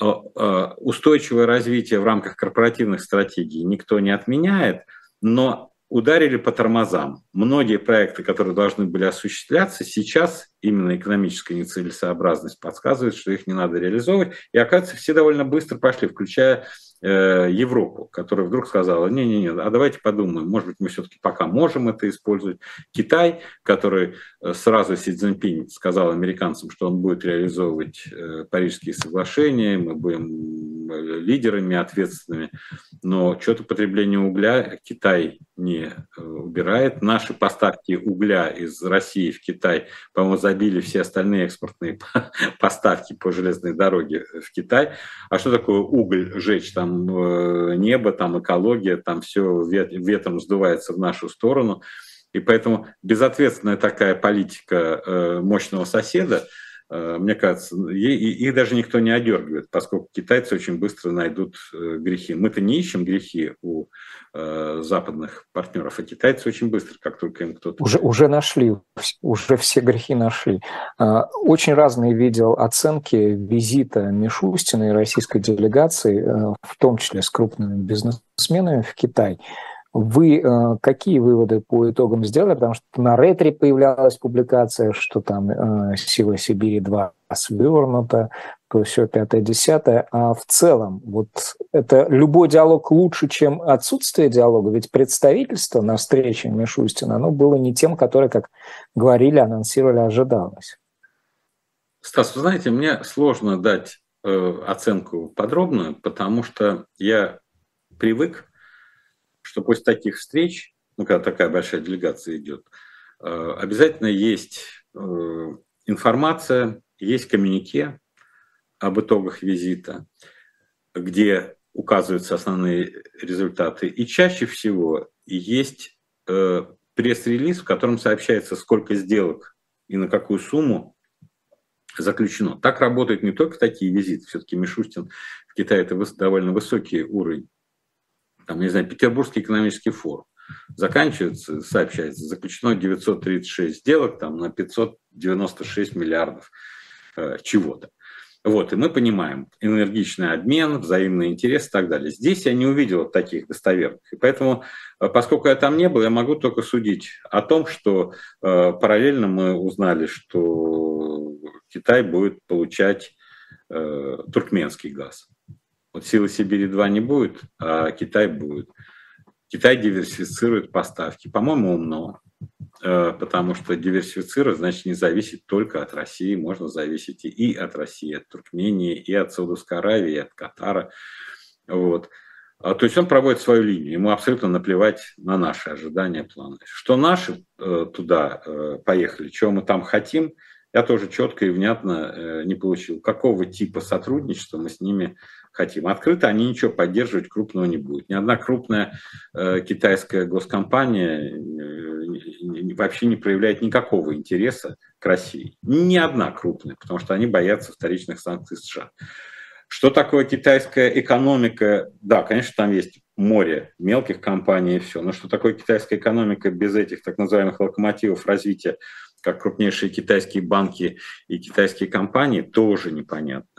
А, а, устойчивое развитие в рамках корпоративных стратегий никто не отменяет, но ударили по тормозам. Многие проекты, которые должны были осуществляться, сейчас именно экономическая нецелесообразность подсказывает, что их не надо реализовывать. И оказывается, все довольно быстро пошли, включая Европу, которая вдруг сказала, не-не-не, а давайте подумаем, может быть, мы все-таки пока можем это использовать. Китай, который э, сразу Си Цзиньпинь сказал американцам, что он будет реализовывать э, Парижские соглашения, мы будем лидерами ответственными, но что-то потребление угля Китай не убирает. Наши поставки угля из России в Китай, по-моему, забили все остальные экспортные (laughs) поставки по железной дороге в Китай. А что такое уголь жечь там Э, небо, там экология, там все ветром сдувается в нашу сторону. И поэтому безответственная такая политика э, мощного соседа, мне кажется, их даже никто не одергивает, поскольку китайцы очень быстро найдут грехи. Мы-то не ищем грехи у западных партнеров, а китайцы очень быстро, как только им кто-то... Уже, уже нашли, уже все грехи нашли. Очень разные видел оценки визита Мишустина и российской делегации, в том числе с крупными бизнесменами в Китай. Вы э, какие выводы по итогам сделали? Потому что на ретре появлялась публикация, что там э, «Сила Сибири-2» свернута, то все пятое-десятое. А в целом, вот это любой диалог лучше, чем отсутствие диалога? Ведь представительство на встрече Мишустина, оно было не тем, которое, как говорили, анонсировали, ожидалось. Стас, вы знаете, мне сложно дать э, оценку подробную, потому что я привык, что после таких встреч, ну, когда такая большая делегация идет, э, обязательно есть э, информация, есть коммюнике об итогах визита, где указываются основные результаты. И чаще всего есть э, пресс-релиз, в котором сообщается, сколько сделок и на какую сумму заключено. Так работают не только такие визиты, все-таки Мишустин в Китае это довольно высокий уровень. Там, не знаю, Петербургский экономический форум. Заканчивается, сообщается, заключено 936 сделок там, на 596 миллиардов э, чего-то. Вот, и мы понимаем энергичный обмен, взаимный интерес и так далее. Здесь я не увидел таких достоверных. И поэтому, э, поскольку я там не был, я могу только судить о том, что э, параллельно мы узнали, что Китай будет получать э, туркменский газ. Вот силы Сибири-2 не будет, а Китай будет. Китай диверсифицирует поставки. По-моему, умно. Э, потому что диверсифицировать значит не зависеть только от России, можно зависеть и от России, от Туркмении, и от Саудовской Аравии, и от Катара. Вот. А, то есть он проводит свою линию, ему абсолютно наплевать на наши ожидания, планы. Что наши э, туда э, поехали, чего мы там хотим, я тоже четко и внятно не получил. Какого типа сотрудничества мы с ними хотим. Открыто они ничего поддерживать крупного не будут. Ни одна крупная э, китайская госкомпания э, вообще не проявляет никакого интереса к России. Ни одна крупная, потому что они боятся вторичных санкций США. Что такое китайская экономика? Да, конечно, там есть море мелких компаний и все. Но что такое китайская экономика без этих так называемых локомотивов развития, как крупнейшие китайские банки и китайские компании, тоже непонятно.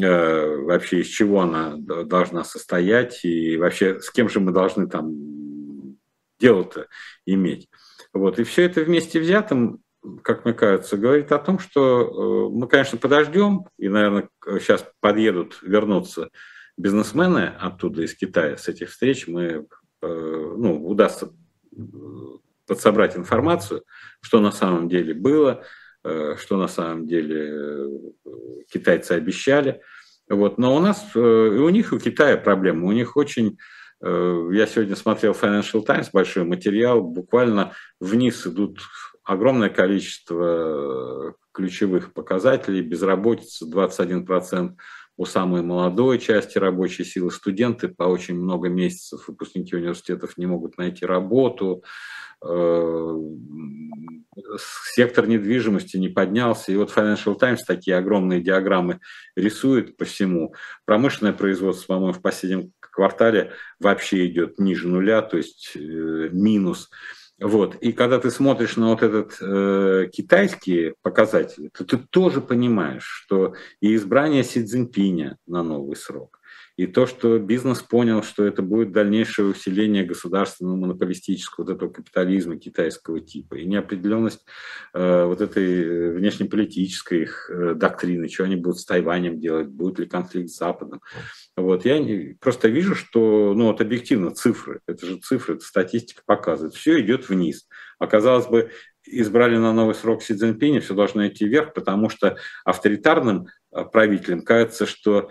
Э, вообще из чего она должна состоять и вообще с кем же мы должны там дело-то иметь. Вот. И все это вместе взятым, как мне кажется, говорит о том, что э, мы, конечно, подождем, и, наверное, сейчас подъедут, вернутся бизнесмены оттуда, из Китая, с этих встреч, мы, э, ну, удастся подсобрать информацию, что на самом деле было, что на самом деле э, китайцы обещали. Вот. Но у нас, э, и у них, и у Китая проблема. У них очень, я сегодня смотрел Financial Times, большой материал, буквально вниз идут огромное количество ключевых показателей, безработица 21% у самой молодой части рабочей силы, студенты по очень много месяцев, выпускники университетов не могут найти работу, Э, сектор недвижимости не поднялся. И вот Financial Times такие огромные диаграммы рисует по всему. Промышленное производство, по-моему, в последнем квартале вообще идет ниже нуля, то есть э, минус. Вот. И когда ты смотришь на вот этот э, китайские показатели, то ты тоже понимаешь, что и избрание Си Цзиньпиня на новый срок, и то, что бизнес понял, что это будет дальнейшее усиление государственного монополистического вот этого капитализма китайского типа, и неопределенность э, вот этой э, внешнеполитической их э, доктрины, что они будут с Тайванем делать, будет ли конфликт с Западом. Вот, я просто вижу, что, ну вот объективно цифры, это же цифры, это статистика показывает, все идет вниз. Оказалось бы, избрали на новый срок Си Цзиньпиня, все должно идти вверх, потому что авторитарным э, правителям кажется, что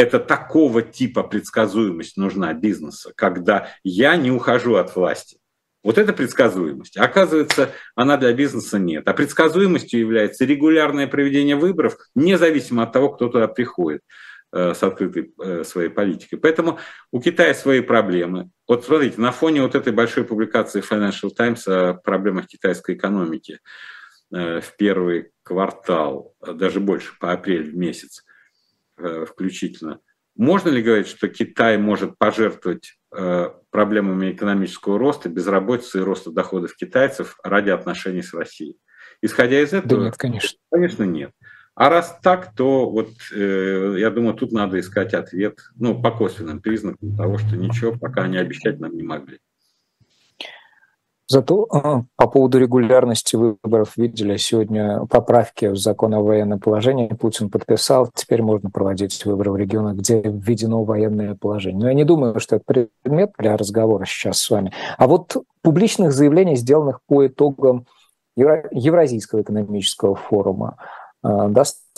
это такого типа предсказуемость нужна бизнеса, когда я не ухожу от власти. Вот это предсказуемость. Оказывается, она для бизнеса нет. А предсказуемостью является регулярное проведение выборов, независимо от того, кто туда приходит э, с открытой э, своей политикой. Поэтому у Китая свои проблемы. Вот смотрите, на фоне вот этой большой публикации Financial Times о проблемах китайской экономики э, в первый квартал, даже больше, по апрель месяц, включительно. Можно ли говорить, что Китай может пожертвовать э, проблемами экономического роста, безработицы и роста доходов китайцев ради отношений с Россией? Исходя из этого, да нет, конечно. конечно, нет. А раз так, то вот э, я думаю, тут надо искать ответ, ну, по косвенным признакам того, что ничего пока они обещать нам не могли. Зато по поводу регулярности выборов видели сегодня поправки в закон о военном положении. Путин подписал, теперь можно проводить выборы в регионах, где введено военное положение. Но я не думаю, что это предмет для разговора сейчас с вами. А вот публичных заявлений, сделанных по итогам Евразийского экономического форума, Э,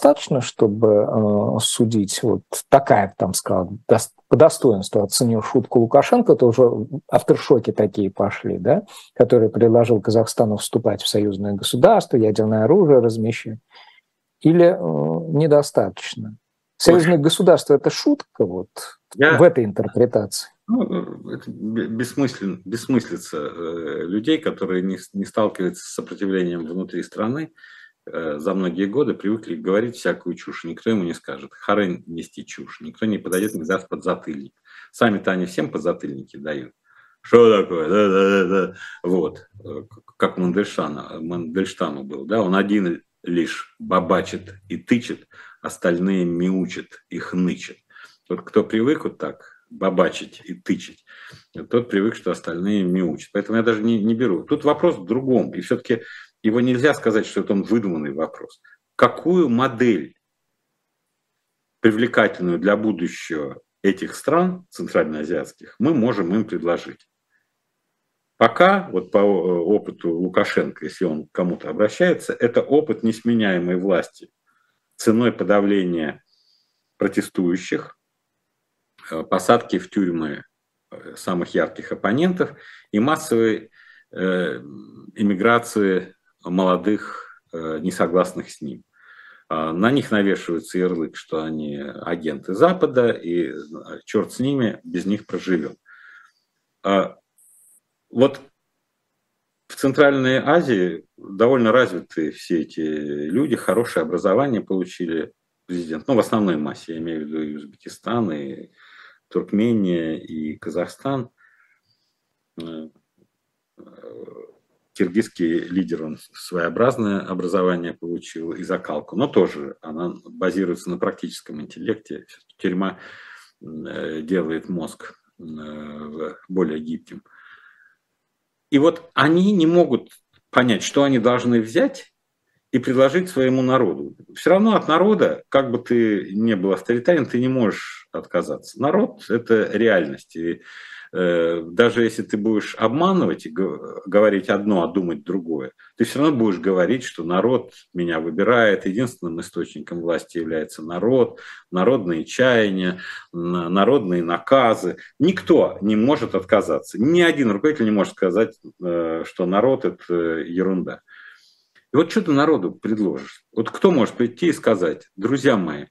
достаточно, чтобы э, судить, вот такая, там сказал, по достоинству оценил шутку Лукашенко, это уже авторшоки такие пошли, да, который предложил Казахстану вступать в союзное государство, ядерное оружие размещать, или э, недостаточно? Союзное государство – это шутка вот Я... в этой интерпретации? Ну, это бессмыслен, бессмыслица людей, которые не, не сталкиваются с сопротивлением внутри страны, Э, за многие годы привыкли говорить всякую чушь. Никто ему не скажет. Харен нести чушь. Никто не подойдет, не даст подзатыльник. Сами-то они всем подзатыльники дают. Что такое? Да, да, да, да. Вот. Э, как Мандельштана, Мандельштану был. Да? Он один лишь бабачит и тычет, остальные мяучат и хнычат. Вот кто привык вот так бабачить и тычить, тот привык, что остальные мяучат. Поэтому я даже не, не беру. Тут вопрос в другом. И все-таки его нельзя сказать, что это он выдуманный вопрос. Какую модель привлекательную для будущего этих стран центральноазиатских мы можем им предложить? Пока, вот по э, опыту Лукашенко, если он к кому-то обращается, это опыт несменяемой власти ценой подавления протестующих, э, посадки в тюрьмы э, самых ярких оппонентов и массовой иммиграции молодых, э, несогласных с ним. А, на них навешивается ярлык, что они агенты Запада, и э, черт с ними, без них проживем. А, вот в Центральной Азии довольно развиты все эти люди, хорошее образование получили президент. Ну, в основной массе, я имею в виду и Узбекистан, и Туркмения, и Казахстан э, киргизский лидер, он своеобразное образование получил и закалку, но тоже она базируется на практическом интеллекте. Тюрьма э, делает мозг э, более гибким. И вот они не могут понять, что они должны взять и предложить своему народу. Все равно от народа, как бы ты не был авторитарен, ты не можешь отказаться. Народ – это реальность. И даже если ты будешь обманывать и говорить одно, а думать другое, ты все равно будешь говорить, что народ меня выбирает, единственным источником власти является народ, народные чаяния, народные наказы. Никто не может отказаться. Ни один руководитель не может сказать, э, что народ – это ерунда. И вот что ты народу предложишь? Вот кто может прийти и сказать, друзья мои,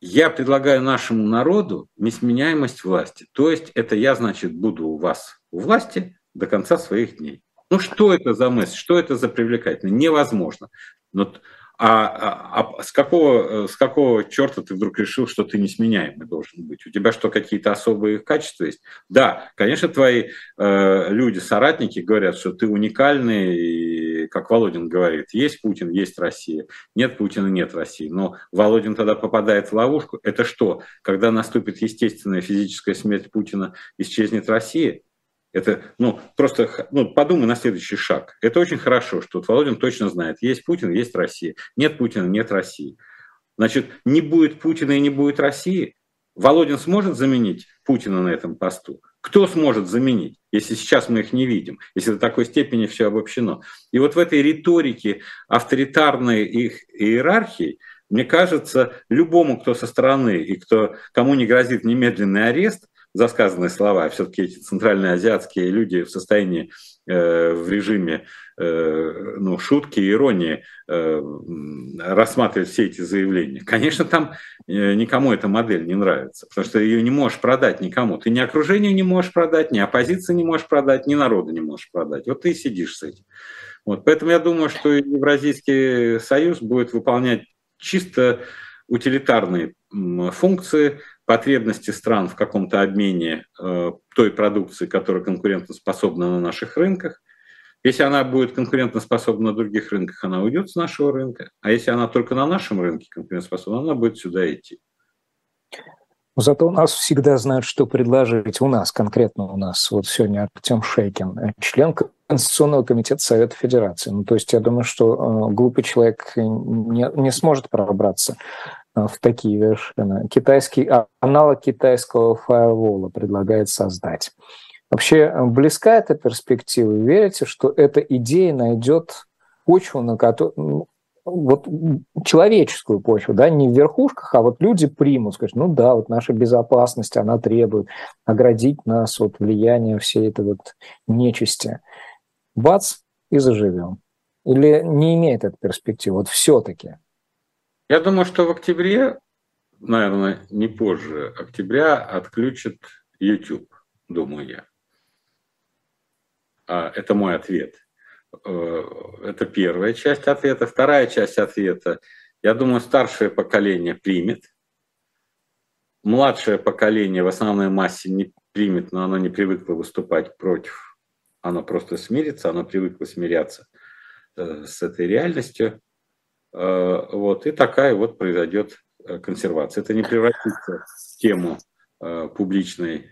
я предлагаю нашему народу несменяемость власти. То есть это я, значит, буду у вас у власти до конца своих дней. Ну что это за мысль, что это за привлекательно? Невозможно. Но а, а, а с, какого, с какого черта ты вдруг решил, что ты несменяемый должен быть? У тебя что, какие-то особые качества есть? Да, конечно, твои э, люди, соратники говорят, что ты уникальный, и, как Володин говорит, есть Путин, есть Россия. Нет Путина, нет России. Но Володин тогда попадает в ловушку. Это что? Когда наступит естественная физическая смерть Путина, исчезнет Россия? Это, ну, просто ну, подумай на следующий шаг. Это очень хорошо, что вот Володин точно знает, есть Путин, есть Россия. Нет Путина, нет России. Значит, не будет Путина и не будет России. Володин сможет заменить Путина на этом посту? Кто сможет заменить, если сейчас мы их не видим, если до такой степени все обобщено? И вот в этой риторике авторитарной их иерархии, мне кажется, любому, кто со стороны и кто, кому не грозит немедленный арест, за сказанные слова. Все-таки эти центральные азиатские люди в состоянии в режиме э, ну, шутки и иронии э, рассматривать все эти заявления. Конечно, там э, никому эта модель не нравится, потому что ее не можешь продать никому. Ты ни окружению не можешь продать, ни оппозиции не можешь продать, ни народу не можешь продать. Вот ты сидишь с этим. Вот. Поэтому я думаю, что Евразийский союз будет выполнять чисто утилитарные функции, потребности стран в каком-то обмене э, той продукции, которая конкурентоспособна на наших рынках. Если она будет конкурентоспособна на других рынках, она уйдет с нашего рынка. А если она только на нашем рынке конкурентоспособна, она будет сюда идти. Зато у нас всегда знают, что предложить. У нас, конкретно у нас. Вот сегодня Артем Шейкин, член Конституционного комитета Совета Федерации. Ну, то есть я думаю, что э, глупый человек не, не сможет пробраться в такие вершины. Китайский, а, аналог китайского фаервола предлагает создать. Вообще э, близка эта перспектива? Верите, что эта идея найдет почву, на которую, вот человеческую почву, да, не в верхушках, а вот люди примут, скажут, ну да, вот наша безопасность, она требует оградить нас от влияния всей этой вот нечисти. Бац, и заживем. Или не имеет этой перспективы, вот все-таки? Я думаю, что в октябре, наверное, не позже октября отключат YouTube, думаю я. А, это мой ответ. Э, это первая часть ответа. Вторая часть ответа. Я думаю, старшее поколение примет. Младшее поколение в основной массе не примет, но оно не привыкло выступать против. Оно просто смирится, оно привыкло смиряться э, с этой реальностью. Э, вот, и такая вот произойдет консервация. Это не превратится в тему публичной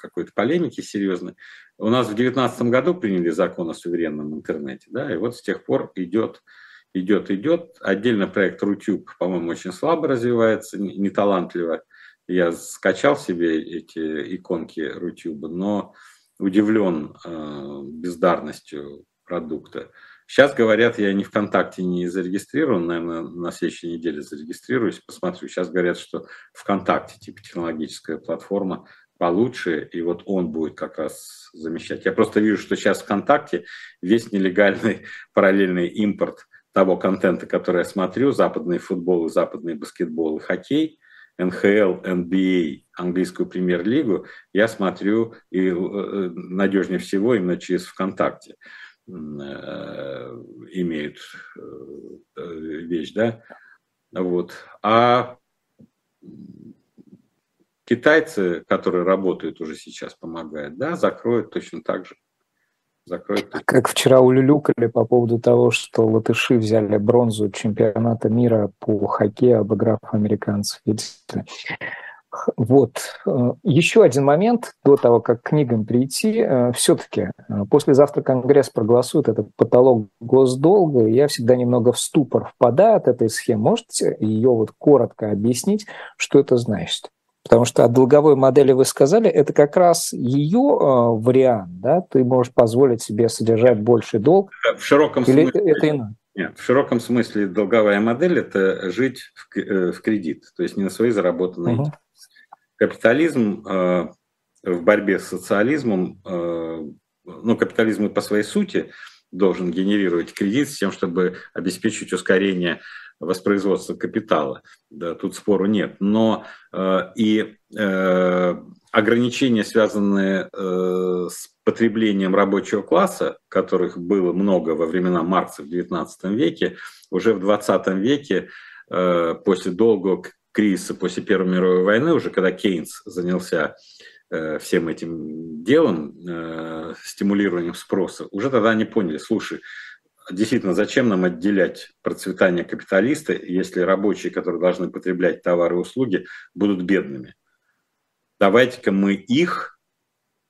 какой-то полемики серьезной. У нас в 2019 году приняли закон о суверенном интернете, да, и вот с тех пор идет, идет, идет. Отдельно проект Рутюб, по-моему, очень слабо развивается, неталантливо. Я скачал себе эти иконки Рутюба, но удивлен э, бездарностью продукта. Сейчас говорят, я не ВКонтакте не зарегистрирован, наверное, на следующей неделе зарегистрируюсь, посмотрю. Сейчас говорят, что ВКонтакте, типа технологическая платформа, получше, и вот он будет как раз замещать. Я просто вижу, что сейчас ВКонтакте весь нелегальный (laughs) параллельный импорт того контента, который я смотрю, западный футбол, западный баскетбол и хоккей, НХЛ, НБА, английскую премьер-лигу, я смотрю и э, надежнее всего именно через ВКонтакте э, имеют э, вещь, да, вот. А Китайцы, которые работают уже сейчас, помогают, да, закроют точно так же. Закроют. Как вчера улюлюкали по поводу того, что латыши взяли бронзу чемпионата мира по хоккею, обыграв американцев. Видите? Вот. Э, еще один момент до того, как к книгам прийти. Э, Все-таки э, послезавтра Конгресс проголосует этот потолок госдолга, и я всегда немного в ступор впадаю от этой схемы. Можете ее вот коротко объяснить, что это значит? Потому что о долговой модели вы сказали, это как раз ее вариант, да, ты можешь позволить себе содержать больший долг. В широком или смысле. Это иное? Нет, в широком смысле долговая модель – это жить в, в кредит, то есть не на свои заработанные угу. Капитализм э, в борьбе с социализмом, э, ну, капитализм по своей сути должен генерировать кредит с тем, чтобы обеспечить ускорение воспроизводства капитала. Да, тут спору нет. Но э, и ограничения, связанные с потреблением рабочего класса, которых было много во времена Маркса в XIX веке, уже в XX веке, после долгого кризиса, после Первой мировой войны, уже когда Кейнс занялся э, всем этим делом, э, стимулированием спроса, уже тогда они поняли, слушай, действительно, зачем нам отделять процветание капиталиста, если рабочие, которые должны потреблять товары и услуги, будут бедными? Давайте-ка мы их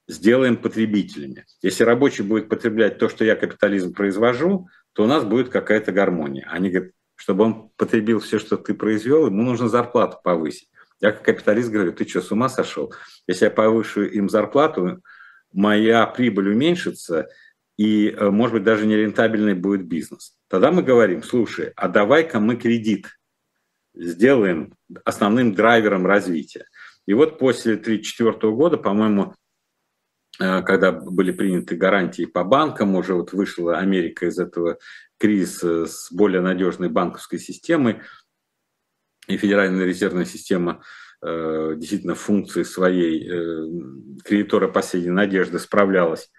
сделаем потребителями. Если рабочий будет потреблять то, что я капитализм произвожу, то у нас будет какая-то гармония. Они говорят, чтобы он потребил все, что ты произвел, ему нужно зарплату повысить. Я как капиталист говорю, ты что, с ума сошел? Если я повышу им зарплату, моя прибыль уменьшится, и, э, может быть, даже нерентабельный будет бизнес. Тогда мы говорим, слушай, а давай-ка мы кредит сделаем основным драйвером развития. И вот после 1934 года, по-моему, когда были приняты гарантии по банкам, уже вот вышла Америка из этого кризиса с более надежной банковской системой, и Федеральная резервная система э, действительно функции своей э, кредитора последней надежды справлялась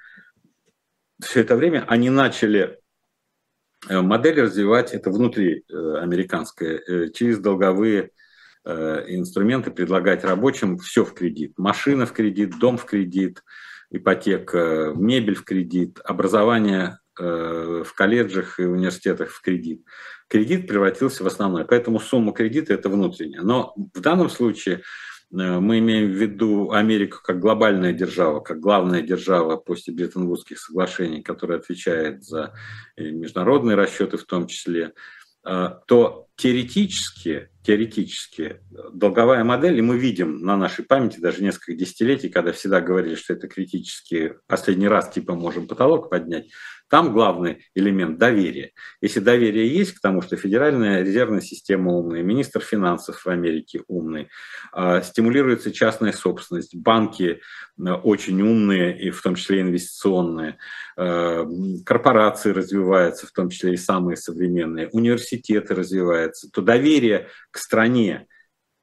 все это время они начали э, модель развивать, это внутри э, американское, э, через долговые инструменты предлагать рабочим все в кредит. Машина в кредит, дом в кредит, ипотека, мебель в кредит, образование в колледжах и университетах в кредит. Кредит превратился в основной, поэтому сумма кредита – это внутренняя. Но в данном случае Э, мы имеем в виду Америку как глобальная держава, как главная держава после Бреттон-Вудских соглашений, которая отвечает за э, международные расчеты в том числе, э, то теоретически, теоретически долговая модель, и мы видим на нашей памяти даже несколько десятилетий, когда всегда говорили, что это критически, последний раз типа можем потолок поднять, там главный элемент – доверие. Если доверие есть к тому, что Федеральная резервная система умная, министр финансов в Америке умный, а, стимулируется частная собственность, банки а, очень умные, и в том числе инвестиционные, а, корпорации развиваются, в том числе и самые современные, университеты развиваются, то доверие к стране,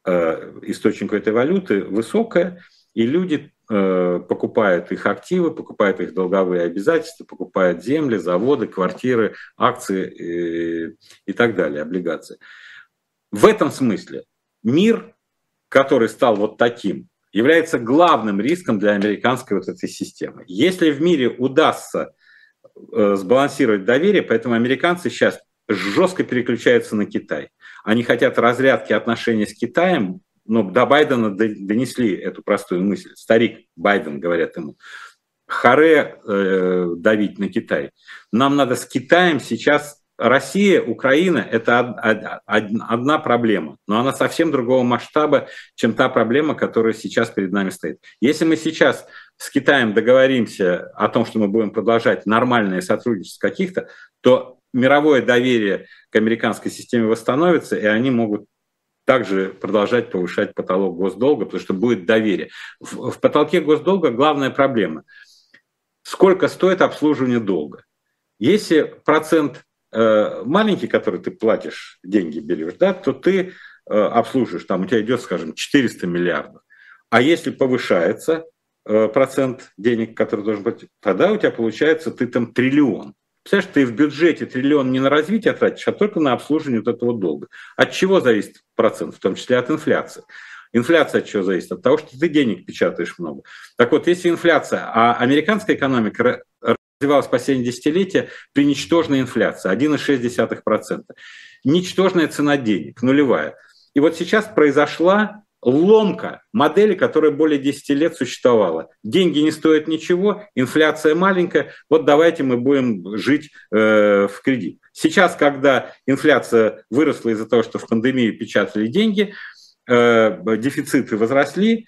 источнику этой валюты высокое, и люди Э, покупают их активы, покупают их долговые обязательства, покупают земли, заводы, квартиры, акции и, э, и так далее, облигации. В этом смысле мир, который стал вот таким, является главным риском для американской вот этой системы. Если в мире удастся э, сбалансировать доверие, поэтому американцы сейчас жестко переключаются на Китай. Они хотят разрядки отношений с Китаем но до Байдена донесли эту простую мысль. Старик Байден, говорят ему, харе э, давить на Китай. Нам надо с Китаем сейчас Россия, Украина – это одна проблема, но она совсем другого масштаба, чем та проблема, которая сейчас перед нами стоит. Если мы сейчас с Китаем договоримся о том, что мы будем продолжать нормальное сотрудничество каких-то, то мировое доверие к американской системе восстановится, и они могут также продолжать повышать потолок госдолга, потому что будет доверие. В, в потолке госдолга главная проблема. Сколько стоит обслуживание долга? Если процент э, маленький, который ты платишь, деньги берешь, да, то ты э, обслуживаешь, там у тебя идет, скажем, 400 миллиардов. А если повышается э, процент денег, который должен быть, тогда у тебя получается ты там триллион. Представляешь, ты в бюджете триллион не на развитие тратишь, а только на обслуживание вот этого долга. От чего зависит процент? В том числе от инфляции. Инфляция от чего зависит? От того, что ты денег печатаешь много. Так вот, если инфляция, а американская экономика развивалась последние десятилетия при ничтожной инфляции, 1,6%. Ничтожная цена денег, нулевая. И вот сейчас произошла ломка модели, которая более 10 лет существовала. Деньги не стоят ничего, инфляция маленькая, вот давайте мы будем жить э, в кредит. Сейчас, когда инфляция выросла из-за того, что в пандемии печатали деньги, э, дефициты возросли,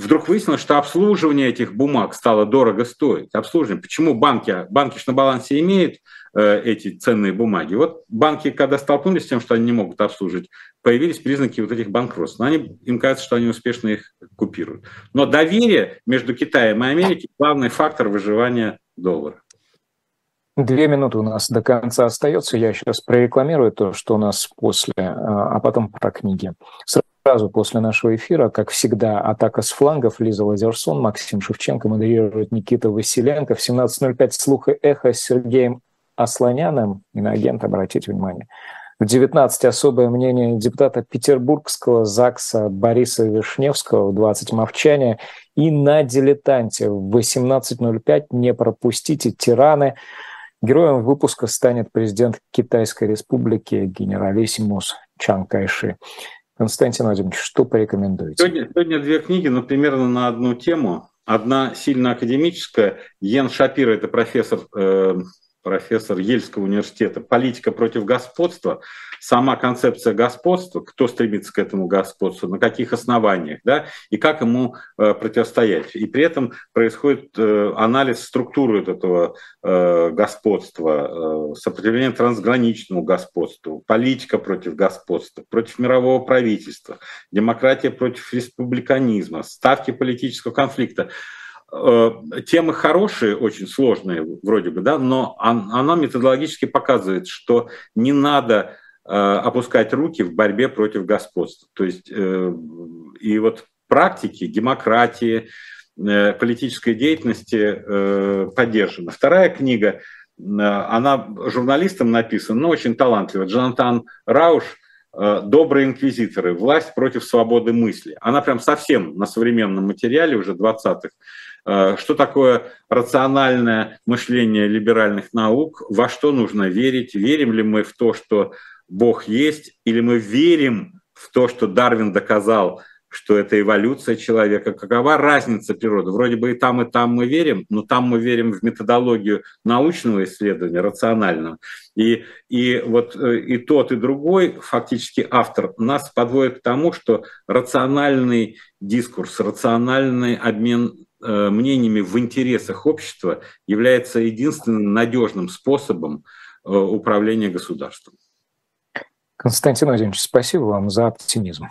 вдруг выяснилось, что обслуживание этих бумаг стало дорого стоить. Обслуживание. Почему банки, банки на балансе имеют э, эти ценные бумаги? Вот банки, когда столкнулись с тем, что они не могут обслуживать, появились признаки вот этих банкротств. Но они, им кажется, что они успешно их купируют. Но доверие между Китаем и Америкой – главный фактор выживания доллара. Две минуты у нас до конца остается. Я сейчас прорекламирую то, что у нас после, а, а потом про книги. Сразу после нашего эфира, как всегда, атака с флангов. Лиза Лазерсон, Максим Шевченко, модерирует Никита Василенко. В 17.05 слух эхо с Сергеем Асланяным. Иноагент, обратите внимание. В 19 особое мнение депутата Петербургского ЗАГСа Бориса Вишневского, в 20 мовчания. И на дилетанте в 18.05 не пропустите тираны. Героем выпуска станет президент Китайской республики генералиссимус Чан Кайши. Константин Владимирович, что порекомендуете? Сегодня, сегодня две книги, но примерно на одну тему. Одна сильно академическая. Йен Шапир, это профессор э, профессор Ельского университета, политика против господства, сама концепция господства, кто стремится к этому господству, на каких основаниях, да, и как ему э, противостоять. И при этом происходит э, анализ структуры этого э, господства, сопротивление трансграничному господству, политика против господства, против мирового правительства, демократия против республиканизма, ставки политического конфликта. Темы хорошие, очень сложные вроде бы, да, но она методологически показывает, что не надо опускать руки в борьбе против господства. То есть э, и вот практики демократии, политической деятельности поддержана. Вторая книга, она журналистом написана, но очень талантливая. Джонатан Рауш «Добрые инквизиторы. Власть против свободы мысли». Она прям совсем на современном материале уже 20-х э, что такое рациональное мышление либеральных наук, во что нужно верить, верим ли мы в то, что Бог есть, или мы верим в то, что Дарвин доказал, что это эволюция человека. Какова разница природы? Вроде бы и там, и там мы верим, но там мы верим в методологию научного исследования, рационального. И, и вот э, и тот, и другой, фактически автор, нас подводит к тому, что рациональный дискурс, рациональный обмен э, мнениями в интересах общества является единственным надежным способом э, управления государством. Константин Владимирович, спасибо вам за оптимизм.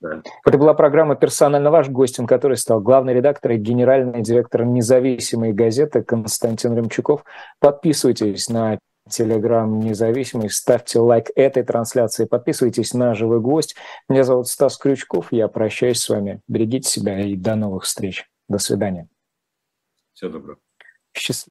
Да. Это была программа «Персонально ваш», гостем которой стал главный редактор и генеральный директор независимой газеты Константин Ремчуков. Подписывайтесь на Телеграм независимый, ставьте лайк этой трансляции, подписывайтесь на «Живой гвоздь». Меня зовут Стас Крючков, я прощаюсь с вами. Берегите себя и до новых встреч. До свидания. Всего доброго. Счастливо.